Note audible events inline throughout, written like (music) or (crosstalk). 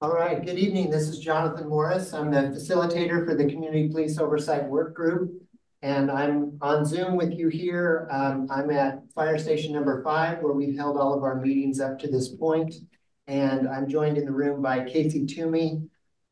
All right, good evening. This is Jonathan Morris. I'm the facilitator for the Community Police Oversight Work Group. And I'm on Zoom with you here. Um, I'm at fire station number five, where we've held all of our meetings up to this point. And I'm joined in the room by Casey Toomey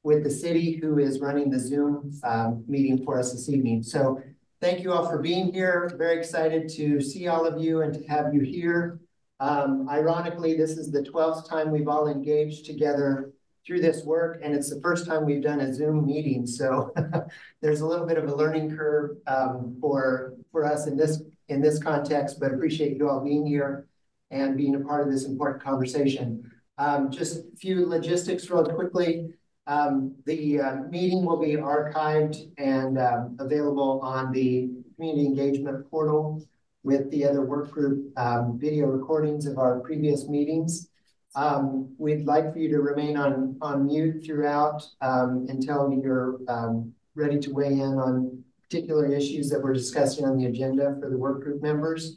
with the city, who is running the Zoom um, meeting for us this evening. So thank you all for being here. Very excited to see all of you and to have you here. Um, ironically, this is the 12th time we've all engaged together through this work, and it's the first time we've done a Zoom meeting. So (laughs) there's a little bit of a learning curve um, for for us in this in this context, but appreciate you all being here and being a part of this important conversation. Um, just a few logistics real quickly. Um, the uh, meeting will be archived and um, available on the community engagement portal with the other work group um, video recordings of our previous meetings. Um, we'd like for you to remain on, on mute throughout um, until you're um, ready to weigh in on particular issues that we're discussing on the agenda for the work group members.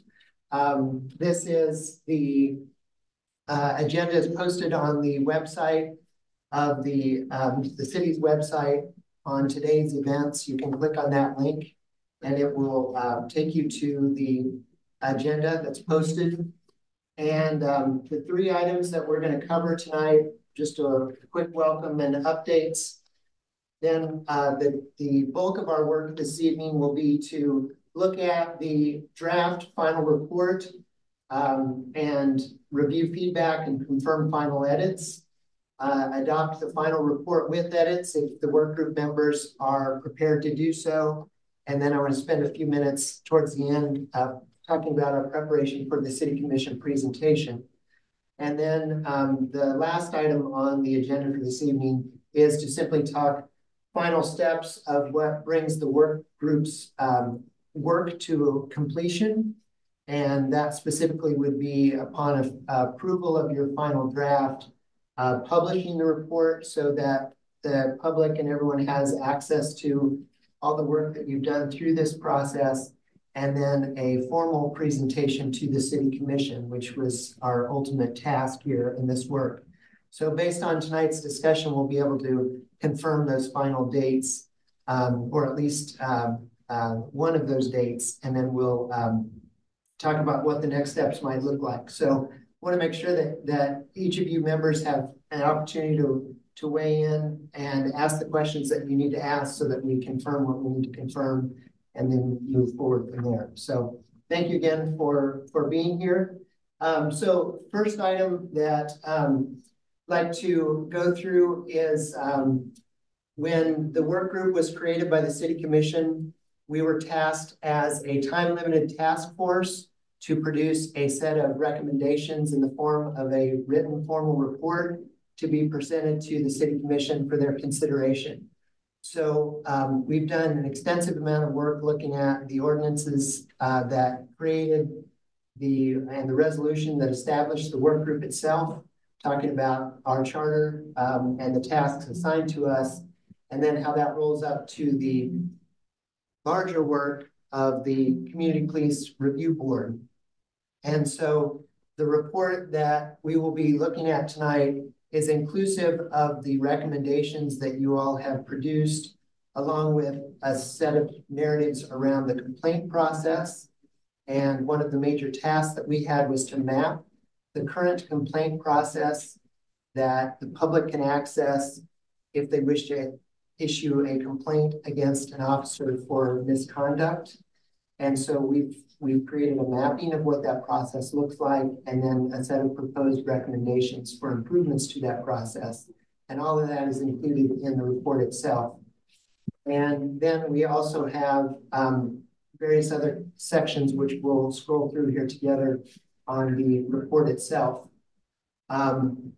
Um, this is the uh, agenda is posted on the website of the, um, the city's website on today's events. You can click on that link and it will uh, take you to the agenda that's posted. And um, the three items that we're going to cover tonight, just a quick welcome and updates. Then uh, the, the bulk of our work this evening will be to look at the draft final report um, and review feedback and confirm final edits. Uh, adopt the final report with edits if the work group members are prepared to do so, and then I want to spend a few minutes towards the end uh, talking about our preparation for the City Commission presentation. And then um, the last item on the agenda for this evening is to simply talk final steps of what brings the work group's um, work to completion. And that specifically would be upon a, approval of your final draft, uh, publishing the report so that the public and everyone has access to all the work that you've done through this process, and then a formal presentation to the City Commission, which was our ultimate task here in this work. So based on tonight's discussion, we'll be able to confirm those final dates, um, or at least um, uh, one of those dates, and then we'll um, talk about what the next steps might look like. So want to make sure that, that each of you members have an opportunity to to weigh in and ask the questions that you need to ask so that we confirm what we need to confirm and then move forward from there. So thank you again for, for being here. Um, so first item that um, I'd like to go through is um, when the work group was created by the City Commission, we were tasked as a time-limited task force to produce a set of recommendations in the form of a written formal report to be presented to the City Commission for their consideration. So um, we've done an extensive amount of work looking at the ordinances uh, that created the and the resolution that established the work group itself, talking about our charter um, and the tasks assigned to us, and then how that rolls up to the larger work of the Community Police Review Board. And so the report that we will be looking at tonight is inclusive of the recommendations that you all have produced, along with a set of narratives around the complaint process. And one of the major tasks that we had was to map the current complaint process that the public can access if they wish to issue a complaint against an officer for misconduct. And so we've we've created a mapping of what that process looks like and then a set of proposed recommendations for improvements to that process. And all of that is included in the report itself. And then we also have um, various other sections which we'll scroll through here together on the report itself. Um,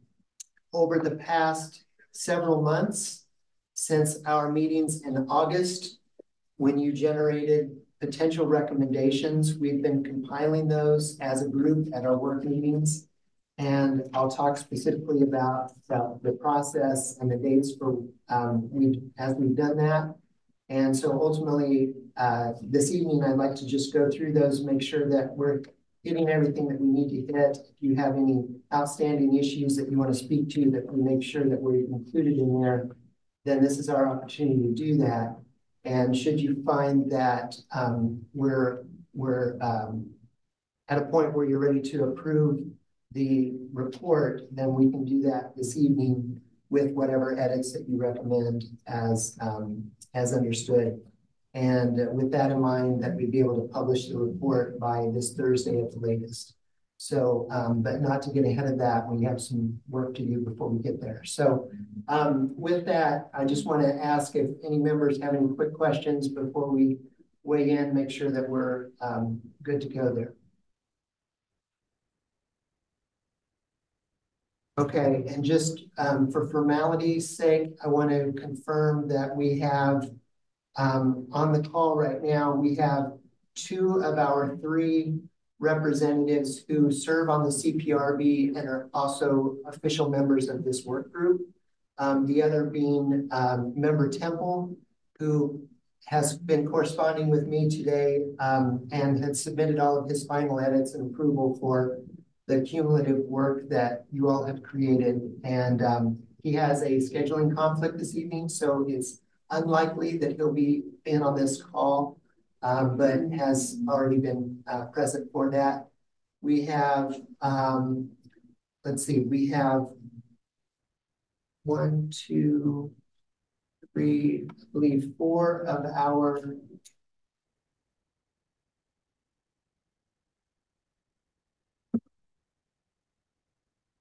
over the past several months, since our meetings in August, when you generated potential recommendations. We've been compiling those as a group at our work meetings. And I'll talk specifically about, the process and the dates for um, we as we've done that. And so ultimately, uh, this evening, I'd like to just go through those, make sure that we're hitting everything that we need to hit. If you have any outstanding issues that you want to speak to that we make sure that we're included in there, then this is our opportunity to do that. And should you find that um, we're, we're um, at a point where you're ready to approve the report, then we can do that this evening with whatever edits that you recommend as, um, as understood. And with that in mind, that we'd be able to publish the report by this Thursday at the latest. So, um, but not to get ahead of that, we have some work to do before we get there. So um, with that, I just want to ask if any members have any quick questions before we weigh in, make sure that we're um, good to go there. Okay, and just um, for formality's sake, I want to confirm that we have um, on the call right now, we have two of our three representatives who serve on the CPRB and are also official members of this work group. Um, the other being um, member Temple, who has been corresponding with me today um, and had submitted all of his final edits and approval for the cumulative work that you all have created. And um, he has a scheduling conflict this evening, so it's unlikely that he'll be in on this call, um, but has already been uh, present for that. We have, um, let's see, we have one, two, three, I believe four of our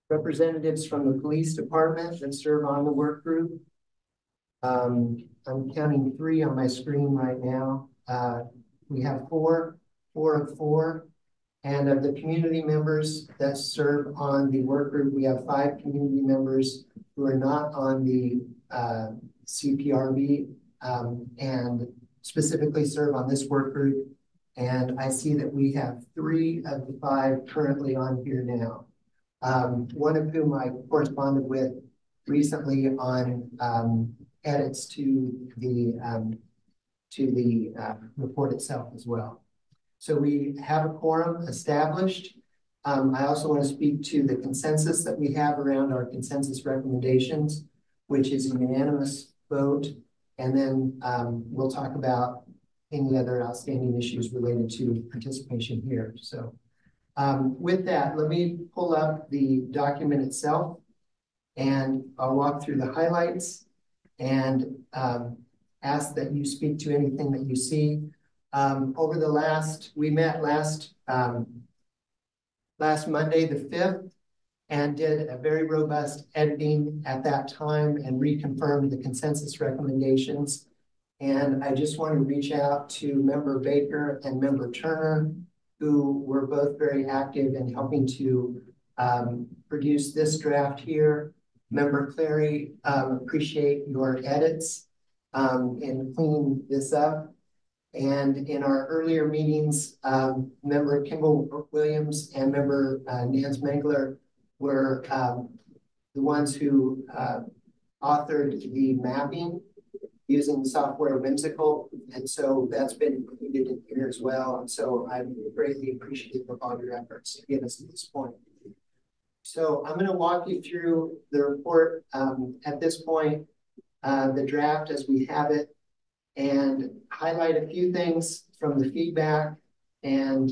representatives from the police department that serve on the work group. Um, I'm counting three on my screen right now. Uh, we have four, four of four. And of the community members that serve on the work group, we have five community members who are not on the uh, CPRB um, and specifically serve on this work group. And I see that we have three of the five currently on here now um, one of whom I corresponded with recently on um, edits to the um, to the uh, report itself as well. So we have a quorum established. Um, I also want to speak to the consensus that we have around our consensus recommendations, which is a unanimous vote. And then um, we'll talk about any other outstanding issues related to participation here. So um, with that, let me pull up the document itself and I'll walk through the highlights and um, ask that you speak to anything that you see. Um, over the last, we met last um, last Monday, the 5th, and did a very robust editing at that time and reconfirmed the consensus recommendations. And I just want to reach out to member Baker and member Turner who were both very active in helping to um, produce this draft here. Member Clary, um, appreciate your edits um, in cleaning this up. And in our earlier meetings, um, member Kimball Williams and member uh, Nance Mengler were um, the ones who uh, authored the mapping using software Whimsical. And so that's been included in here as well. And so I'm greatly appreciative of all your efforts to get us to this point. So I'm going to walk you through the report um, at this point, uh, the draft as we have it, and highlight a few things from the feedback and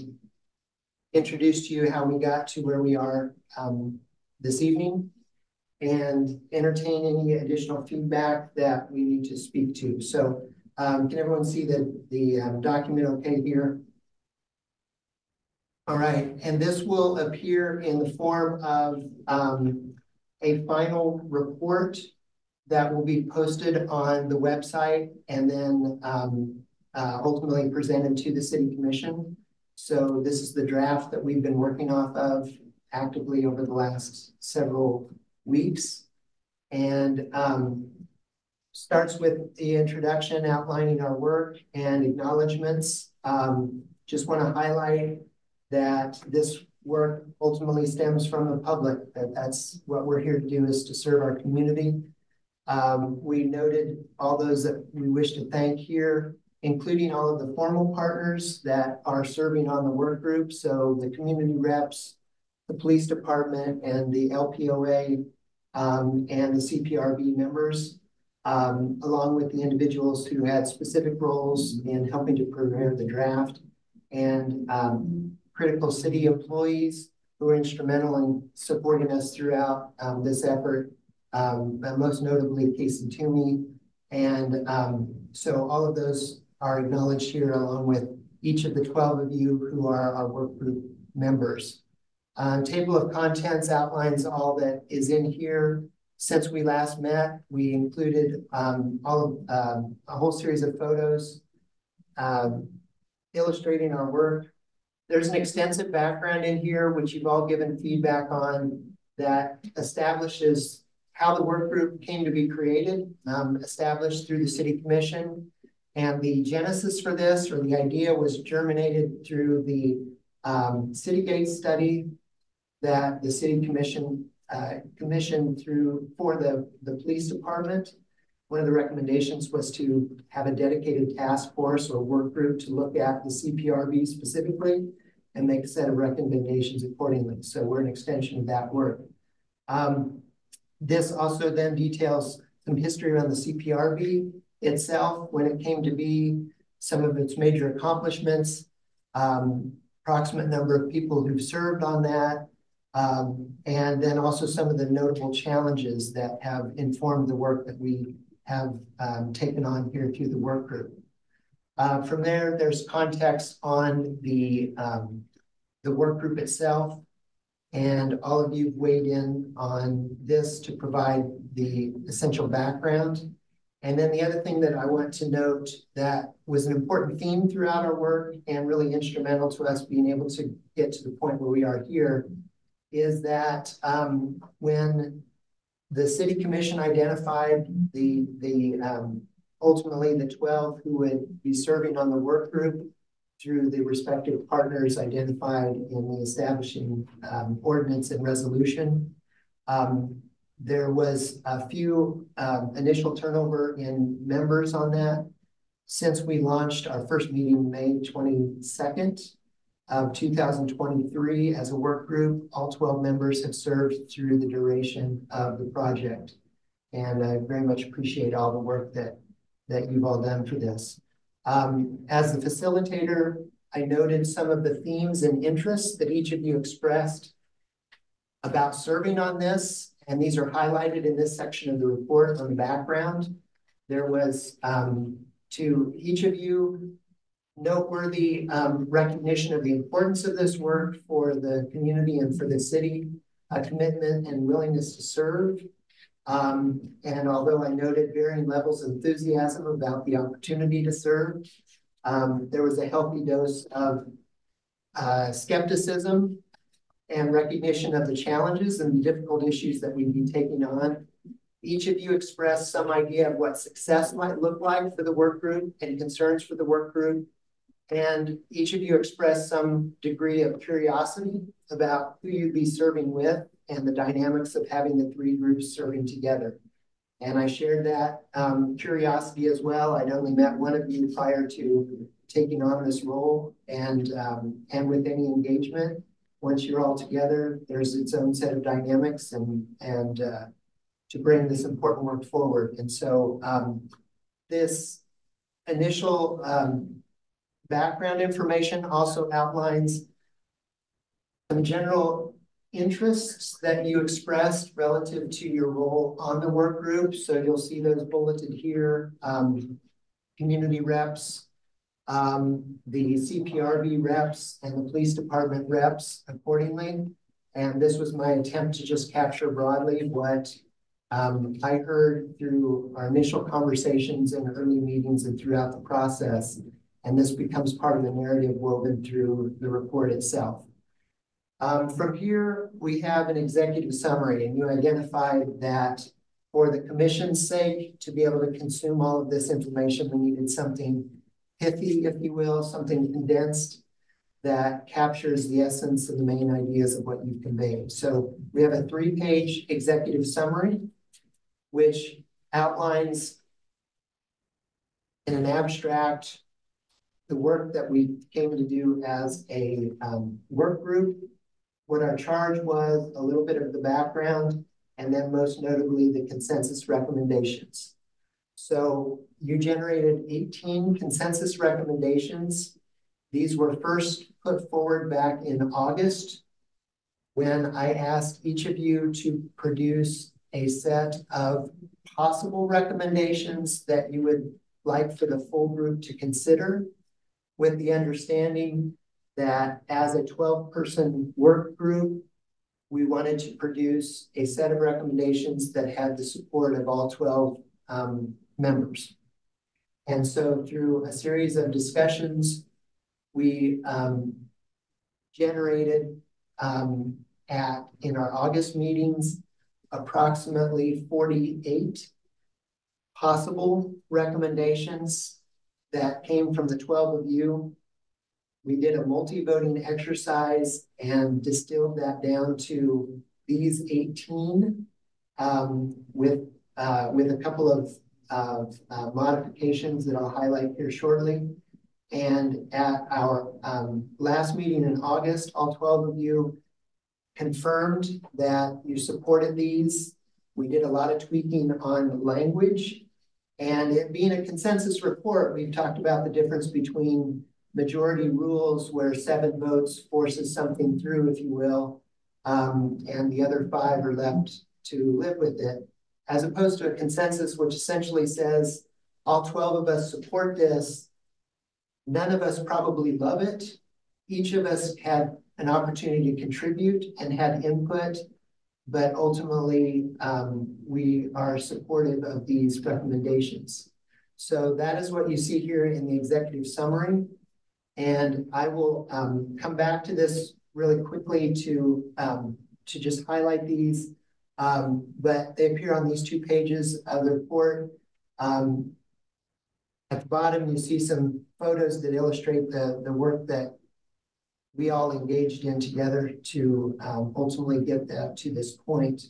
introduce to you how we got to where we are um, this evening and entertain any additional feedback that we need to speak to. So um, can everyone see the, the um, document okay here? All right, and this will appear in the form of um, a final report that will be posted on the website and then um, uh, ultimately presented to the City Commission. So this is the draft that we've been working off of actively over the last several weeks. And um, starts with the introduction outlining our work and acknowledgements. Um, just want to highlight that this work ultimately stems from the public, that that's what we're here to do is to serve our community. Um, we noted all those that we wish to thank here including all of the formal partners that are serving on the work group. So the community reps, the police department, and the LPOA um, and the CPRB members, um, along with the individuals who had specific roles in helping to prepare the draft, and um, critical city employees who were instrumental in supporting us throughout um, this effort, um, most notably Casey Toomey. And um, so all of those are acknowledged here along with each of the 12 of you who are our work group members. Uh, table of contents outlines all that is in here. Since we last met, we included um, all of, um, a whole series of photos um, illustrating our work. There's an extensive background in here, which you've all given feedback on, that establishes how the work group came to be created, um, established through the City Commission, and the genesis for this, or the idea, was germinated through the um, Citygate study that the City Commission uh, commissioned through for the, the police department. One of the recommendations was to have a dedicated task force or work group to look at the CPRB specifically and make a set of recommendations accordingly. So we're an extension of that work. Um, this also then details some history around the CPRB itself when it came to be, some of its major accomplishments, um, approximate number of people who've served on that, um, and then also some of the notable challenges that have informed the work that we have um, taken on here through the work group. Uh, from there, there's context on the, um, the work group itself, and all of you weighed in on this to provide the essential background. And then the other thing that I want to note that was an important theme throughout our work and really instrumental to us being able to get to the point where we are here is that um, when the city commission identified the, the um, ultimately the 12 who would be serving on the work group through the respective partners identified in the establishing um, ordinance and resolution. Um, there was a few um, initial turnover in members on that. Since we launched our first meeting May 22nd of 2023 as a work group, all 12 members have served through the duration of the project. And I very much appreciate all the work that, that you've all done for this. Um, as the facilitator, I noted some of the themes and interests that each of you expressed about serving on this and these are highlighted in this section of the report on the background. There was, um, to each of you, noteworthy um, recognition of the importance of this work for the community and for the city, a commitment and willingness to serve. Um, and although I noted varying levels of enthusiasm about the opportunity to serve, um, there was a healthy dose of uh, skepticism and recognition of the challenges and the difficult issues that we'd be taking on. Each of you expressed some idea of what success might look like for the work group and concerns for the work group. And each of you expressed some degree of curiosity about who you'd be serving with and the dynamics of having the three groups serving together. And I shared that um, curiosity as well. I'd only met one of you prior to taking on this role and, um, and with any engagement once you're all together, there's its own set of dynamics and and uh, to bring this important work forward. And so um, this initial um, background information also outlines some general interests that you expressed relative to your role on the work group. So you'll see those bulleted here, um, community reps, um, the CPRB reps and the police department reps accordingly. And this was my attempt to just capture broadly what um, I heard through our initial conversations and early meetings and throughout the process. And this becomes part of the narrative woven through the report itself. Um, from here, we have an executive summary, and you identified that for the commission's sake, to be able to consume all of this information, we needed something pithy, if you will, something condensed that captures the essence of the main ideas of what you've conveyed. So we have a three-page executive summary, which outlines in an abstract the work that we came to do as a um, work group, what our charge was, a little bit of the background, and then most notably the consensus recommendations. So you generated 18 consensus recommendations. These were first put forward back in August when I asked each of you to produce a set of possible recommendations that you would like for the full group to consider with the understanding that as a 12 person work group, we wanted to produce a set of recommendations that had the support of all 12 um, members. And so through a series of discussions, we um, generated um, at in our August meetings approximately 48 possible recommendations that came from the 12 of you. We did a multi-voting exercise and distilled that down to these 18 um, with, uh, with a couple of, of uh, modifications that I'll highlight here shortly. And at our um, last meeting in August, all 12 of you confirmed that you supported these. We did a lot of tweaking on language and it being a consensus report, we've talked about the difference between majority rules where seven votes forces something through, if you will, um, and the other five are left to live with it, as opposed to a consensus which essentially says all 12 of us support this. None of us probably love it. Each of us had an opportunity to contribute and had input but ultimately um, we are supportive of these recommendations. So that is what you see here in the executive summary. And I will um, come back to this really quickly to, um, to just highlight these. Um, but they appear on these two pages of the report. Um, at the bottom, you see some photos that illustrate the, the work that we all engaged in together to um, ultimately get that to this point.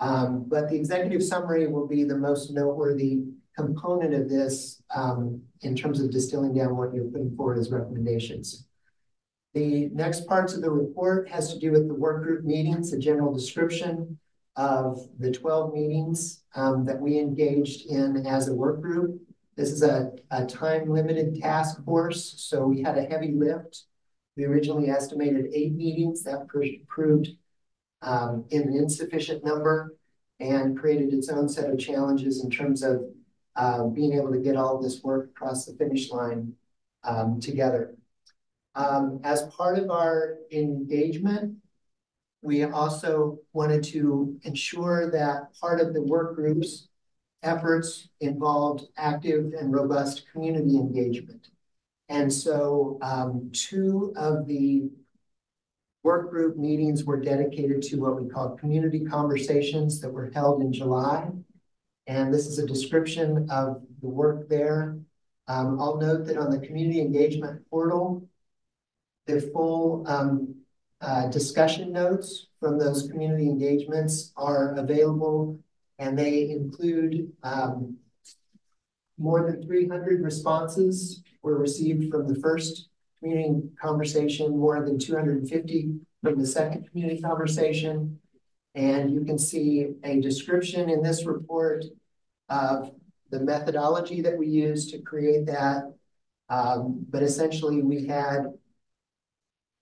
Um, but the executive summary will be the most noteworthy component of this um, in terms of distilling down what you're putting forward as recommendations. The next parts of the report has to do with the work group meetings, a general description of the 12 meetings um, that we engaged in as a work group. This is a, a time limited task force, so we had a heavy lift we originally estimated eight meetings that proved um, an insufficient number and created its own set of challenges in terms of uh, being able to get all this work across the finish line um, together. Um, as part of our engagement, we also wanted to ensure that part of the work group's efforts involved active and robust community engagement. And so um, two of the work group meetings were dedicated to what we call community conversations that were held in July. And this is a description of the work there. Um, I'll note that on the community engagement portal, the full um, uh, discussion notes from those community engagements are available and they include um, more than 300 responses were received from the first community conversation, more than 250 from the second community conversation. And you can see a description in this report of the methodology that we used to create that. Um, but essentially we had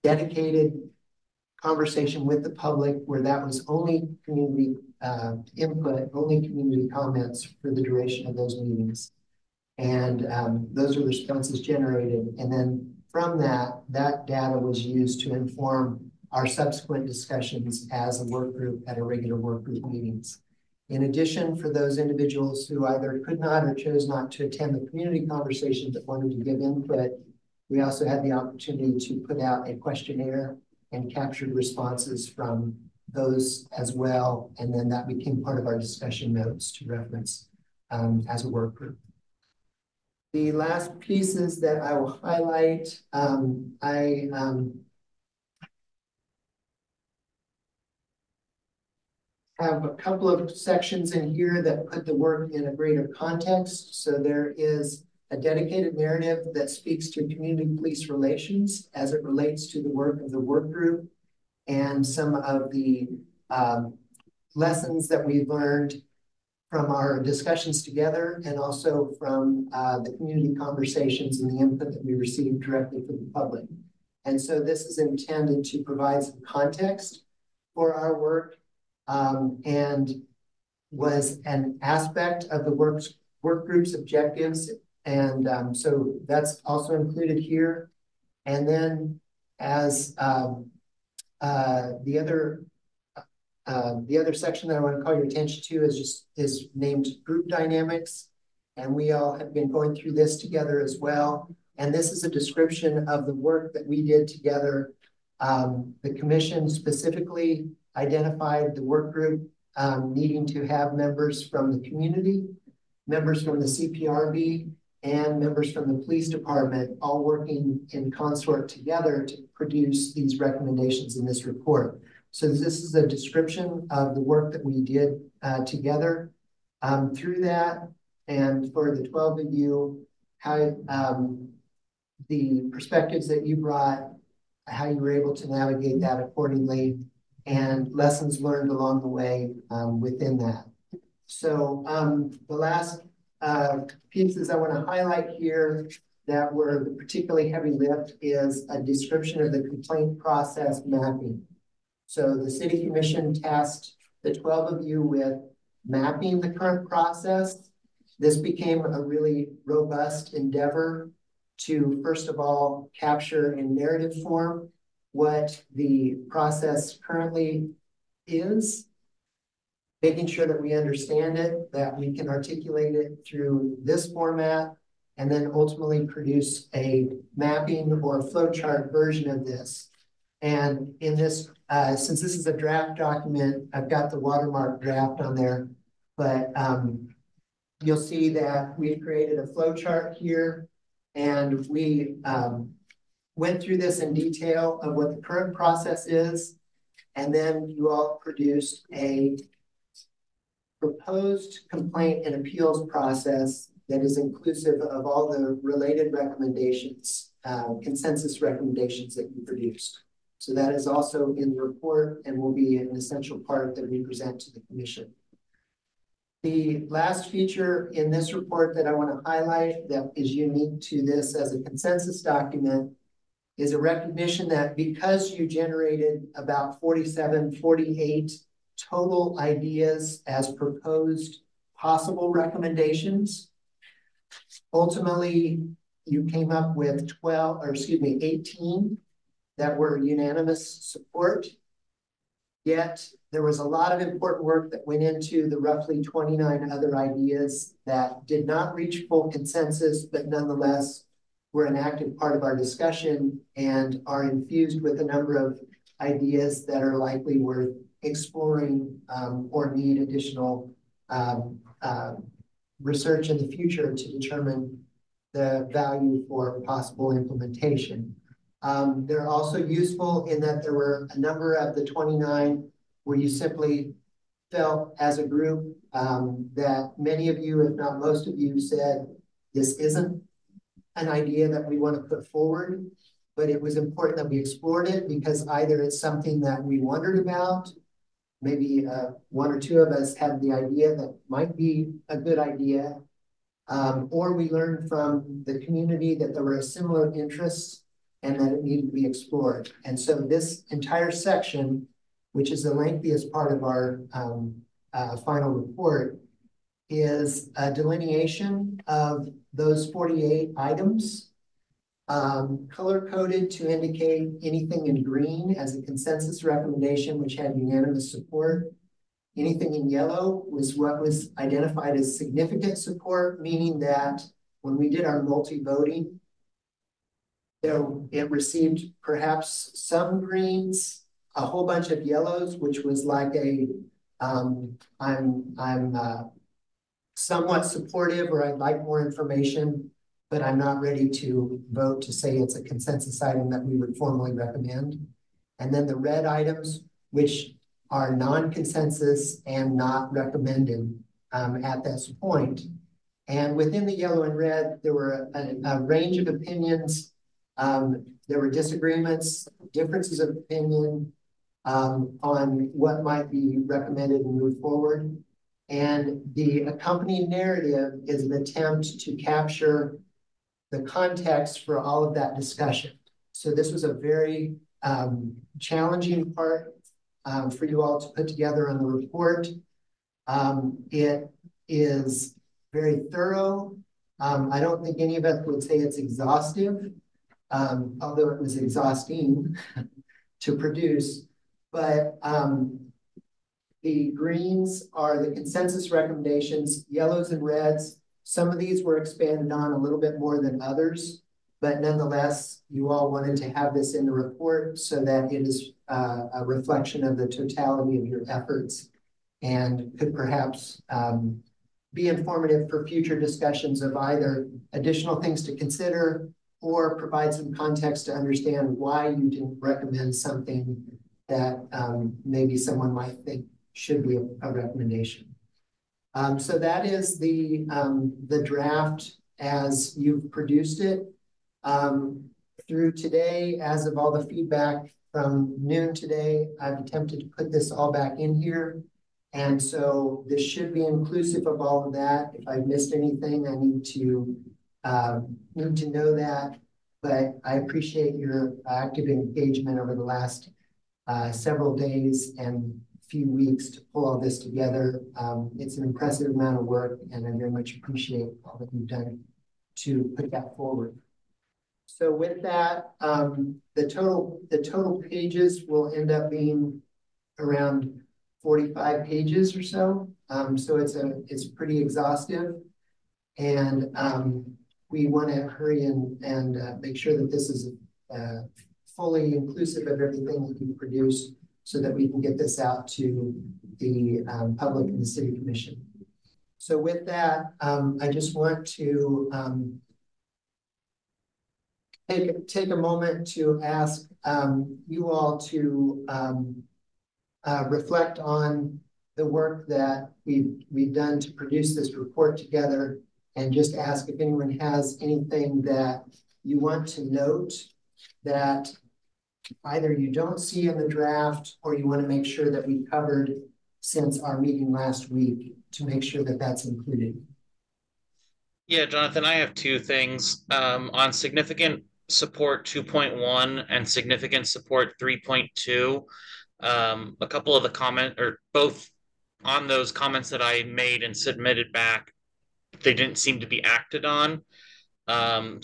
dedicated conversation with the public where that was only community uh, input, only community comments for the duration of those meetings. And um, those are responses generated. And then from that, that data was used to inform our subsequent discussions as a work group at a regular work group meetings. In addition, for those individuals who either could not or chose not to attend the community conversation but wanted to give input, we also had the opportunity to put out a questionnaire and captured responses from those as well. And then that became part of our discussion notes to reference um, as a work group. The last pieces that I will highlight, um, I um, have a couple of sections in here that put the work in a greater context. So there is a dedicated narrative that speaks to community police relations as it relates to the work of the work group and some of the um, lessons that we've learned from our discussions together and also from uh, the community conversations and the input that we received directly from the public. And so this is intended to provide some context for our work um, and was an aspect of the work, work group's objectives. And um, so that's also included here. And then as um, uh, the other uh, the other section that I want to call your attention to is just is named group dynamics. And we all have been going through this together as well. And this is a description of the work that we did together. Um, the commission specifically identified the work group um, needing to have members from the community, members from the CPRB, and members from the police department all working in consort together to produce these recommendations in this report. So this is a description of the work that we did uh, together um, through that. And for the 12 of you, how um, the perspectives that you brought, how you were able to navigate that accordingly, and lessons learned along the way um, within that. So um, the last uh, pieces I want to highlight here that were particularly heavy lift is a description of the complaint process mapping. So the city commission tasked the 12 of you with mapping the current process. This became a really robust endeavor to, first of all, capture in narrative form what the process currently is, making sure that we understand it, that we can articulate it through this format, and then ultimately produce a mapping or flowchart version of this. And in this, uh, since this is a draft document, I've got the watermark draft on there, but um, you'll see that we've created a flowchart here and we um, went through this in detail of what the current process is. And then you all produced a proposed complaint and appeals process that is inclusive of all the related recommendations, uh, consensus recommendations that you produced. So that is also in the report and will be an essential part that we present to the commission. The last feature in this report that I want to highlight that is unique to this as a consensus document is a recognition that because you generated about 47, 48 total ideas as proposed possible recommendations, ultimately you came up with 12, or excuse me, 18 that were unanimous support. Yet there was a lot of important work that went into the roughly 29 other ideas that did not reach full consensus, but nonetheless were an active part of our discussion and are infused with a number of ideas that are likely worth exploring um, or need additional um, uh, research in the future to determine the value for possible implementation. Um, they're also useful in that there were a number of the 29 where you simply felt as a group um, that many of you, if not most of you, said this isn't an idea that we want to put forward, but it was important that we explored it because either it's something that we wondered about, maybe uh, one or two of us had the idea that might be a good idea, um, or we learned from the community that there were similar interests and that it needed to be explored. And so this entire section, which is the lengthiest part of our um, uh, final report, is a delineation of those 48 items, um, color coded to indicate anything in green as a consensus recommendation, which had unanimous support. Anything in yellow was what was identified as significant support, meaning that when we did our multi-voting, it received perhaps some greens, a whole bunch of yellows, which was like a, um, I'm, I'm uh, somewhat supportive or I'd like more information, but I'm not ready to vote to say it's a consensus item that we would formally recommend. And then the red items, which are non-consensus and not recommended um, at this point. And within the yellow and red, there were a, a range of opinions. Um, there were disagreements, differences of opinion um, on what might be recommended and move forward. And the accompanying narrative is an attempt to capture the context for all of that discussion. So this was a very um, challenging part um, for you all to put together on the report. Um, it is very thorough. Um, I don't think any of us would say it's exhaustive, um, although it was exhausting (laughs) to produce. But um, the greens are the consensus recommendations, yellows and reds. Some of these were expanded on a little bit more than others, but nonetheless, you all wanted to have this in the report so that it is uh, a reflection of the totality of your efforts and could perhaps um, be informative for future discussions of either additional things to consider or provide some context to understand why you didn't recommend something that um, maybe someone might think should be a, recommendation. Um, so that is the, um, the draft as you've produced it. Um, through today, as of all the feedback from noon today, I've attempted to put this all back in here. And so this should be inclusive of all of that. If I've missed anything, I need to uh, need to know that. But I appreciate your active engagement over the last uh, several days and few weeks to pull all this together. Um, it's an impressive amount of work, and I very much appreciate all that you've done to put that forward. So with that, um, the total the total pages will end up being around 45 pages or so. Um, so it's a it's pretty exhaustive, and um, we want to hurry and and uh, make sure that this is uh, fully inclusive of everything that you produce so that we can get this out to the um, public and the city commission. So with that, um, I just want to um, take, take a moment to ask um, you all to um, uh, reflect on the work that we've, we've done to produce this report together and just ask if anyone has anything that you want to note that either you don't see in the draft or you want to make sure that we covered since our meeting last week to make sure that that's included. Yeah, Jonathan, I have two things um, on significant support 2.1 and significant support 3.2. Um, a couple of the comment or both on those comments that I made and submitted back, they didn't seem to be acted on. Um,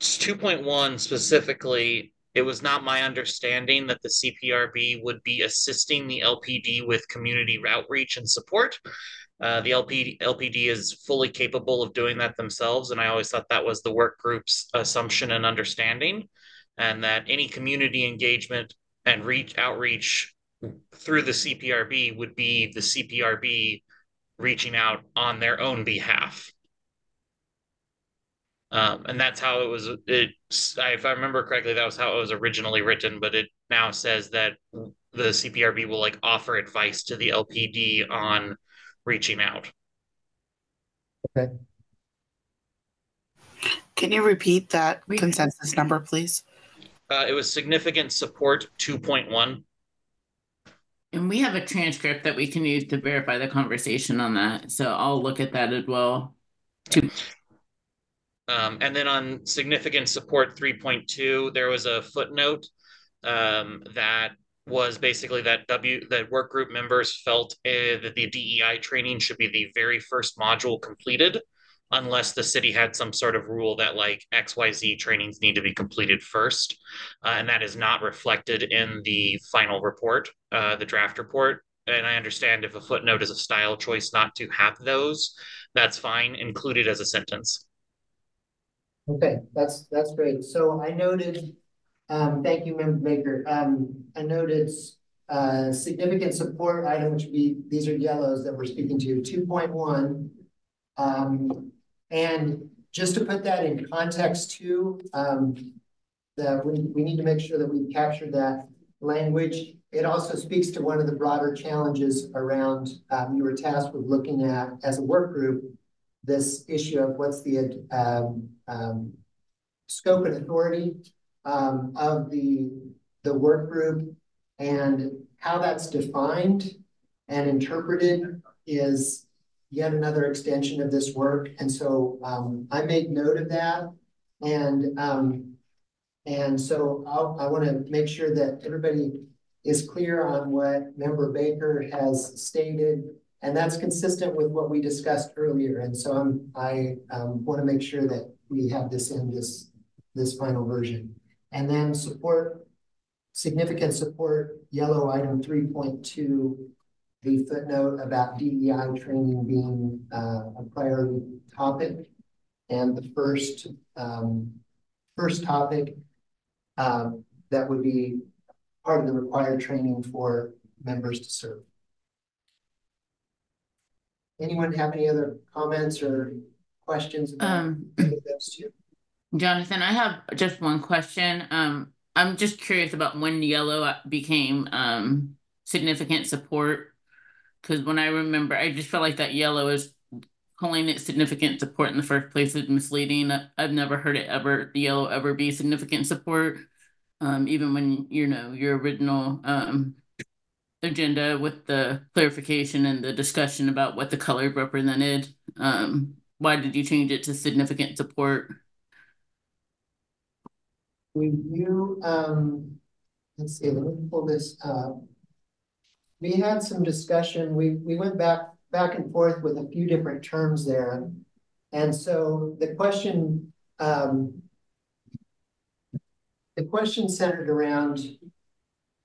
2.1 specifically, it was not my understanding that the CPRB would be assisting the LPD with community outreach and support. Uh, the LP, LPD is fully capable of doing that themselves, and I always thought that was the work group's assumption and understanding, and that any community engagement and reach outreach through the CPRB would be the CPRB reaching out on their own behalf. Um, and that's how it was. It, if I remember correctly, that was how it was originally written. But it now says that the CPRB will like offer advice to the LPD on reaching out. Okay. Can you repeat that consensus number, please? Uh, it was significant support 2.1. And we have a transcript that we can use to verify the conversation on that. So I'll look at that as well. To um, and then on significant support 3.2, there was a footnote um, that was basically that W that work group members felt uh, that the DEI training should be the very first module completed, unless the city had some sort of rule that like XYZ trainings need to be completed first, uh, and that is not reflected in the final report, uh, the draft report. And I understand if a footnote is a style choice not to have those, that's fine, included as a sentence. Okay, that's that's great. So I noted, um, thank you, Member Baker. Um, I noted uh, significant support item, which would be these are yellows that we're speaking to, 2.1. Um, and just to put that in context too, um, that we, we need to make sure that we capture that language. It also speaks to one of the broader challenges around um, you were tasked with looking at as a work group this issue of what's the, um, um, scope and authority, um, of the, the work group and how that's defined and interpreted is yet another extension of this work. And so, um, I made note of that and, um, and so I'll, I want to make sure that everybody is clear on what member Baker has stated. And that's consistent with what we discussed earlier. And so I'm, I um, want to make sure that we have this in this, this final version. And then support, significant support, yellow item 3.2, the footnote about DEI training being uh, a priority topic. And the first, um, first topic um, that would be part of the required training for members to serve. Anyone have any other comments or questions about Um, those two? Jonathan, I have just one question. Um, I'm just curious about when yellow became um significant support. Because when I remember, I just felt like that yellow is calling it significant support in the first place is misleading. I've never heard it ever, the yellow ever be significant support. Um, even when, you know, your original um, agenda with the clarification and the discussion about what the color represented. Um, why did you change it to significant support? We you um, let's see, let me pull this up. We had some discussion, we, we went back back and forth with a few different terms there. And so the question, um, the question centered around,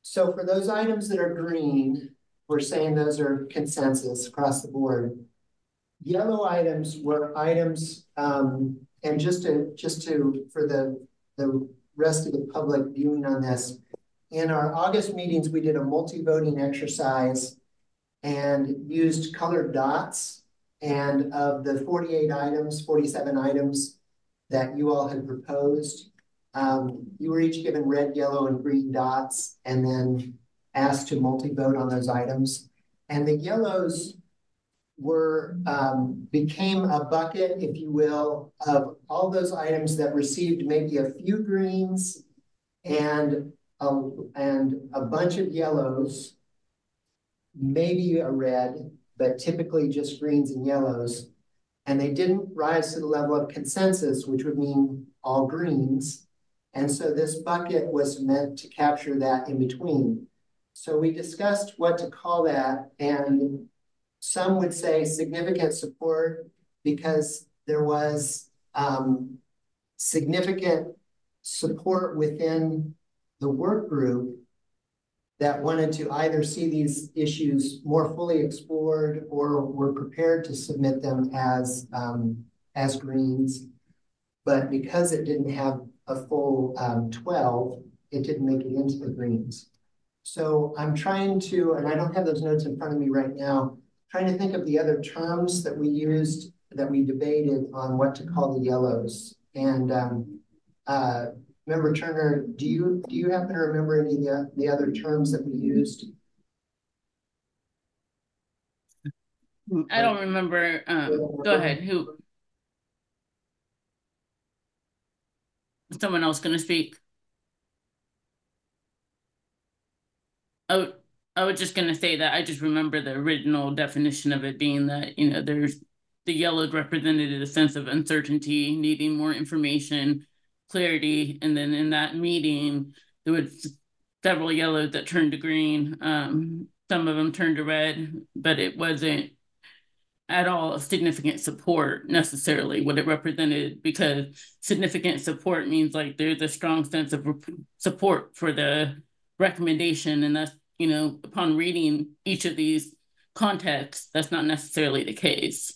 so for those items that are green, we're saying those are consensus across the board. Yellow items were items, um, and just to, just to, for the, the rest of the public viewing on this, in our August meetings, we did a multi-voting exercise and used colored dots. And of the 48 items, 47 items that you all had proposed, um, you were each given red, yellow, and green dots, and then asked to multi-vote on those items. And the yellows were um, became a bucket, if you will, of all those items that received maybe a few greens and a, and a bunch of yellows maybe a red, but typically just greens and yellows. And they didn't rise to the level of consensus, which would mean all greens. And so this bucket was meant to capture that in between. So we discussed what to call that. And some would say significant support because there was um, significant support within the work group that wanted to either see these issues more fully explored or were prepared to submit them as um, as greens. But because it didn't have a full um, 12, it didn't make it into the greens. So I'm trying to, and I don't have those notes in front of me right now, trying to think of the other terms that we used that we debated on what to call the yellows. And um, uh, Member Turner, do you do you happen to remember any of the, the other terms that we used? I don't remember. Um, go ahead. Who? Is someone else going to speak? Oh, I was just going to say that I just remember the original definition of it being that, you know, there's the yellow represented a sense of uncertainty, needing more information, clarity. And then in that meeting, there was several yellows that turned to green. Um, some of them turned to red, but it wasn't at all significant support necessarily what it represented because significant support means like there's a strong sense of support for the recommendation and that's you know upon reading each of these contexts that's not necessarily the case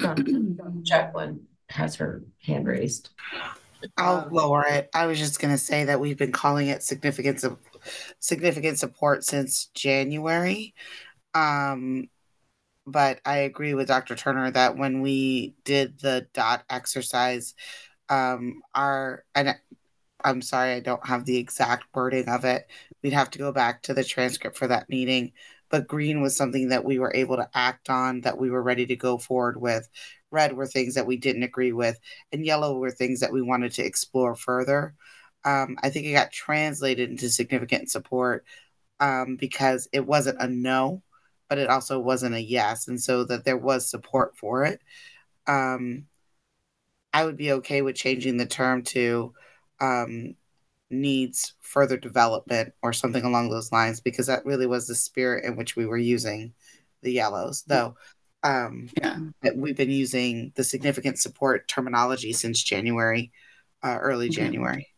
(clears throat) Jacqueline has her hand raised. I'll Um, lower it. I was just gonna say that we've been calling it significant of significant support since January. Um, but I agree with Dr. Turner that when we did the dot exercise, um, our and I'm sorry I don't have the exact wording of it. We'd have to go back to the transcript for that meeting, but green was something that we were able to act on, that we were ready to go forward with. Red were things that we didn't agree with, and yellow were things that we wanted to explore further. Um, I think it got translated into significant support um, because it wasn't a no, but it also wasn't a yes, and so that there was support for it. Um, I would be okay with changing the term to um, needs further development or something along those lines because that really was the spirit in which we were using the yellows though um Yeah. we've been using the significant support terminology since january uh, early Okay. january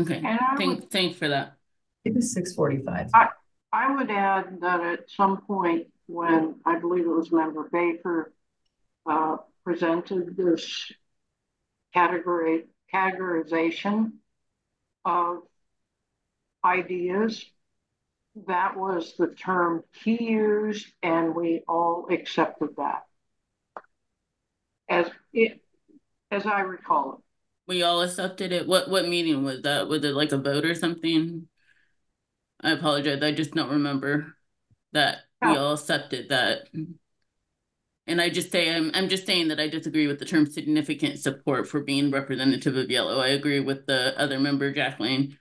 Okay. And I would, Thank, thanks for that. It was six forty-five. I would add that at some point when I believe it was member Baker uh, presented this category, categorization of ideas, that was the term he used and we all accepted that. As it, as I recall it. We all accepted it. What what meeting was that? Was it like a vote or something? I apologize. I just don't remember that we all accepted that. And I just say I'm I'm just saying that I disagree with the term significant support for being representative of yellow. I agree with the other member Jacqueline.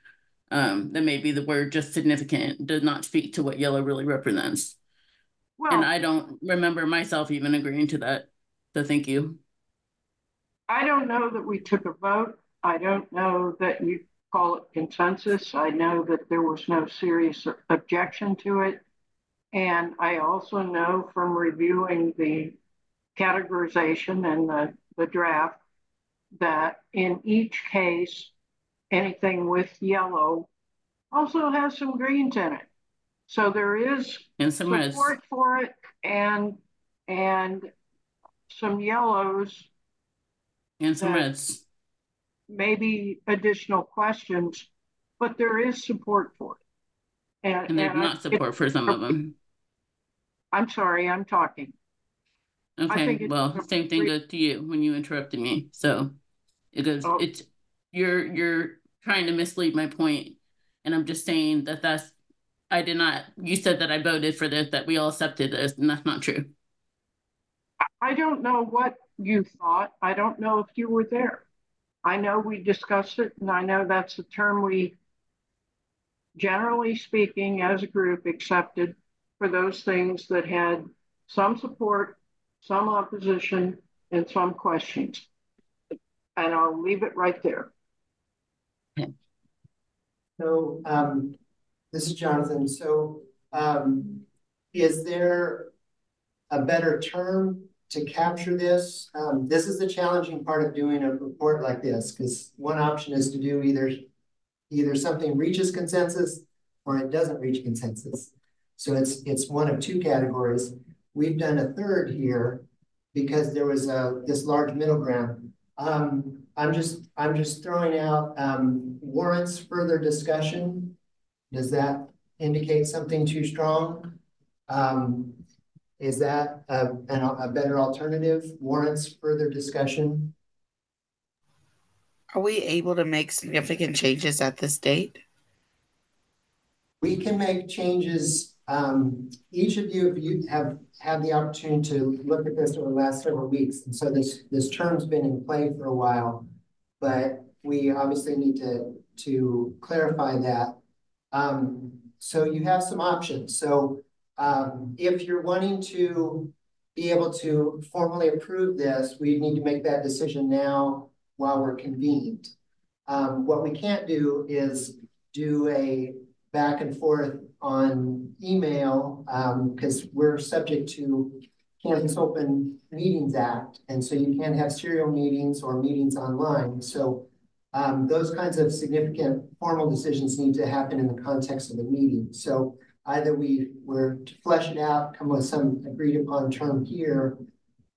Um, that maybe the word just significant does not speak to what yellow really represents. Well, And I don't remember myself even agreeing to that. So thank you. I don't know that we took a vote. I don't know that you call it consensus. I know that there was no serious objection to it. And I also know from reviewing the categorization and the, the draft that in each case, anything with yellow also has some greens in it. So there is And some reds. for it and, and some yellows And some that- reds. Maybe additional questions, but there is support for it. And there's I- not support for some of them. I'm sorry, I'm talking. Okay, well, same thing goes to you when you interrupted me, so it goes, Oh. it's, you're, you're trying to mislead my point, And I'm just saying that that's, I did not, you said that I voted for this, that we all accepted this, and that's not true. I don't know what you thought. I don't know if you were there. I know we discussed it and I know that's the term we generally speaking as a group accepted for those things that had some support, some opposition and some questions. And I'll leave it right there. So, um, this is Jonathan. So, um, is there a better term to capture this? Um, this is the challenging part of doing a report like this, because one option is to do either either something reaches consensus or it doesn't reach consensus. So it's it's one of two categories. We've done a third here because there was a this large middle ground. Um, I'm just I'm just throwing out um, warrants further discussion. Does that indicate something too strong? Um, is that a, a better alternative? Warrants further discussion? Are we able to make significant changes at this date? We can make changes. Um, each of you, you have had the opportunity to look at this over the last several weeks. And so this, this term's been in play for a while, but we obviously need to, to clarify that. Um, so you have some options. So, um, if you're wanting to be able to formally approve this, we need to make that decision now while we're convened. Um, what we can't do is do a back and forth on email, um, because we're subject to Kansas Open Meetings Act, and so you can't have serial meetings or meetings online. So um, those kinds of significant formal decisions need to happen in the context of the meeting. So either we were to flesh it out, come with some agreed upon term here,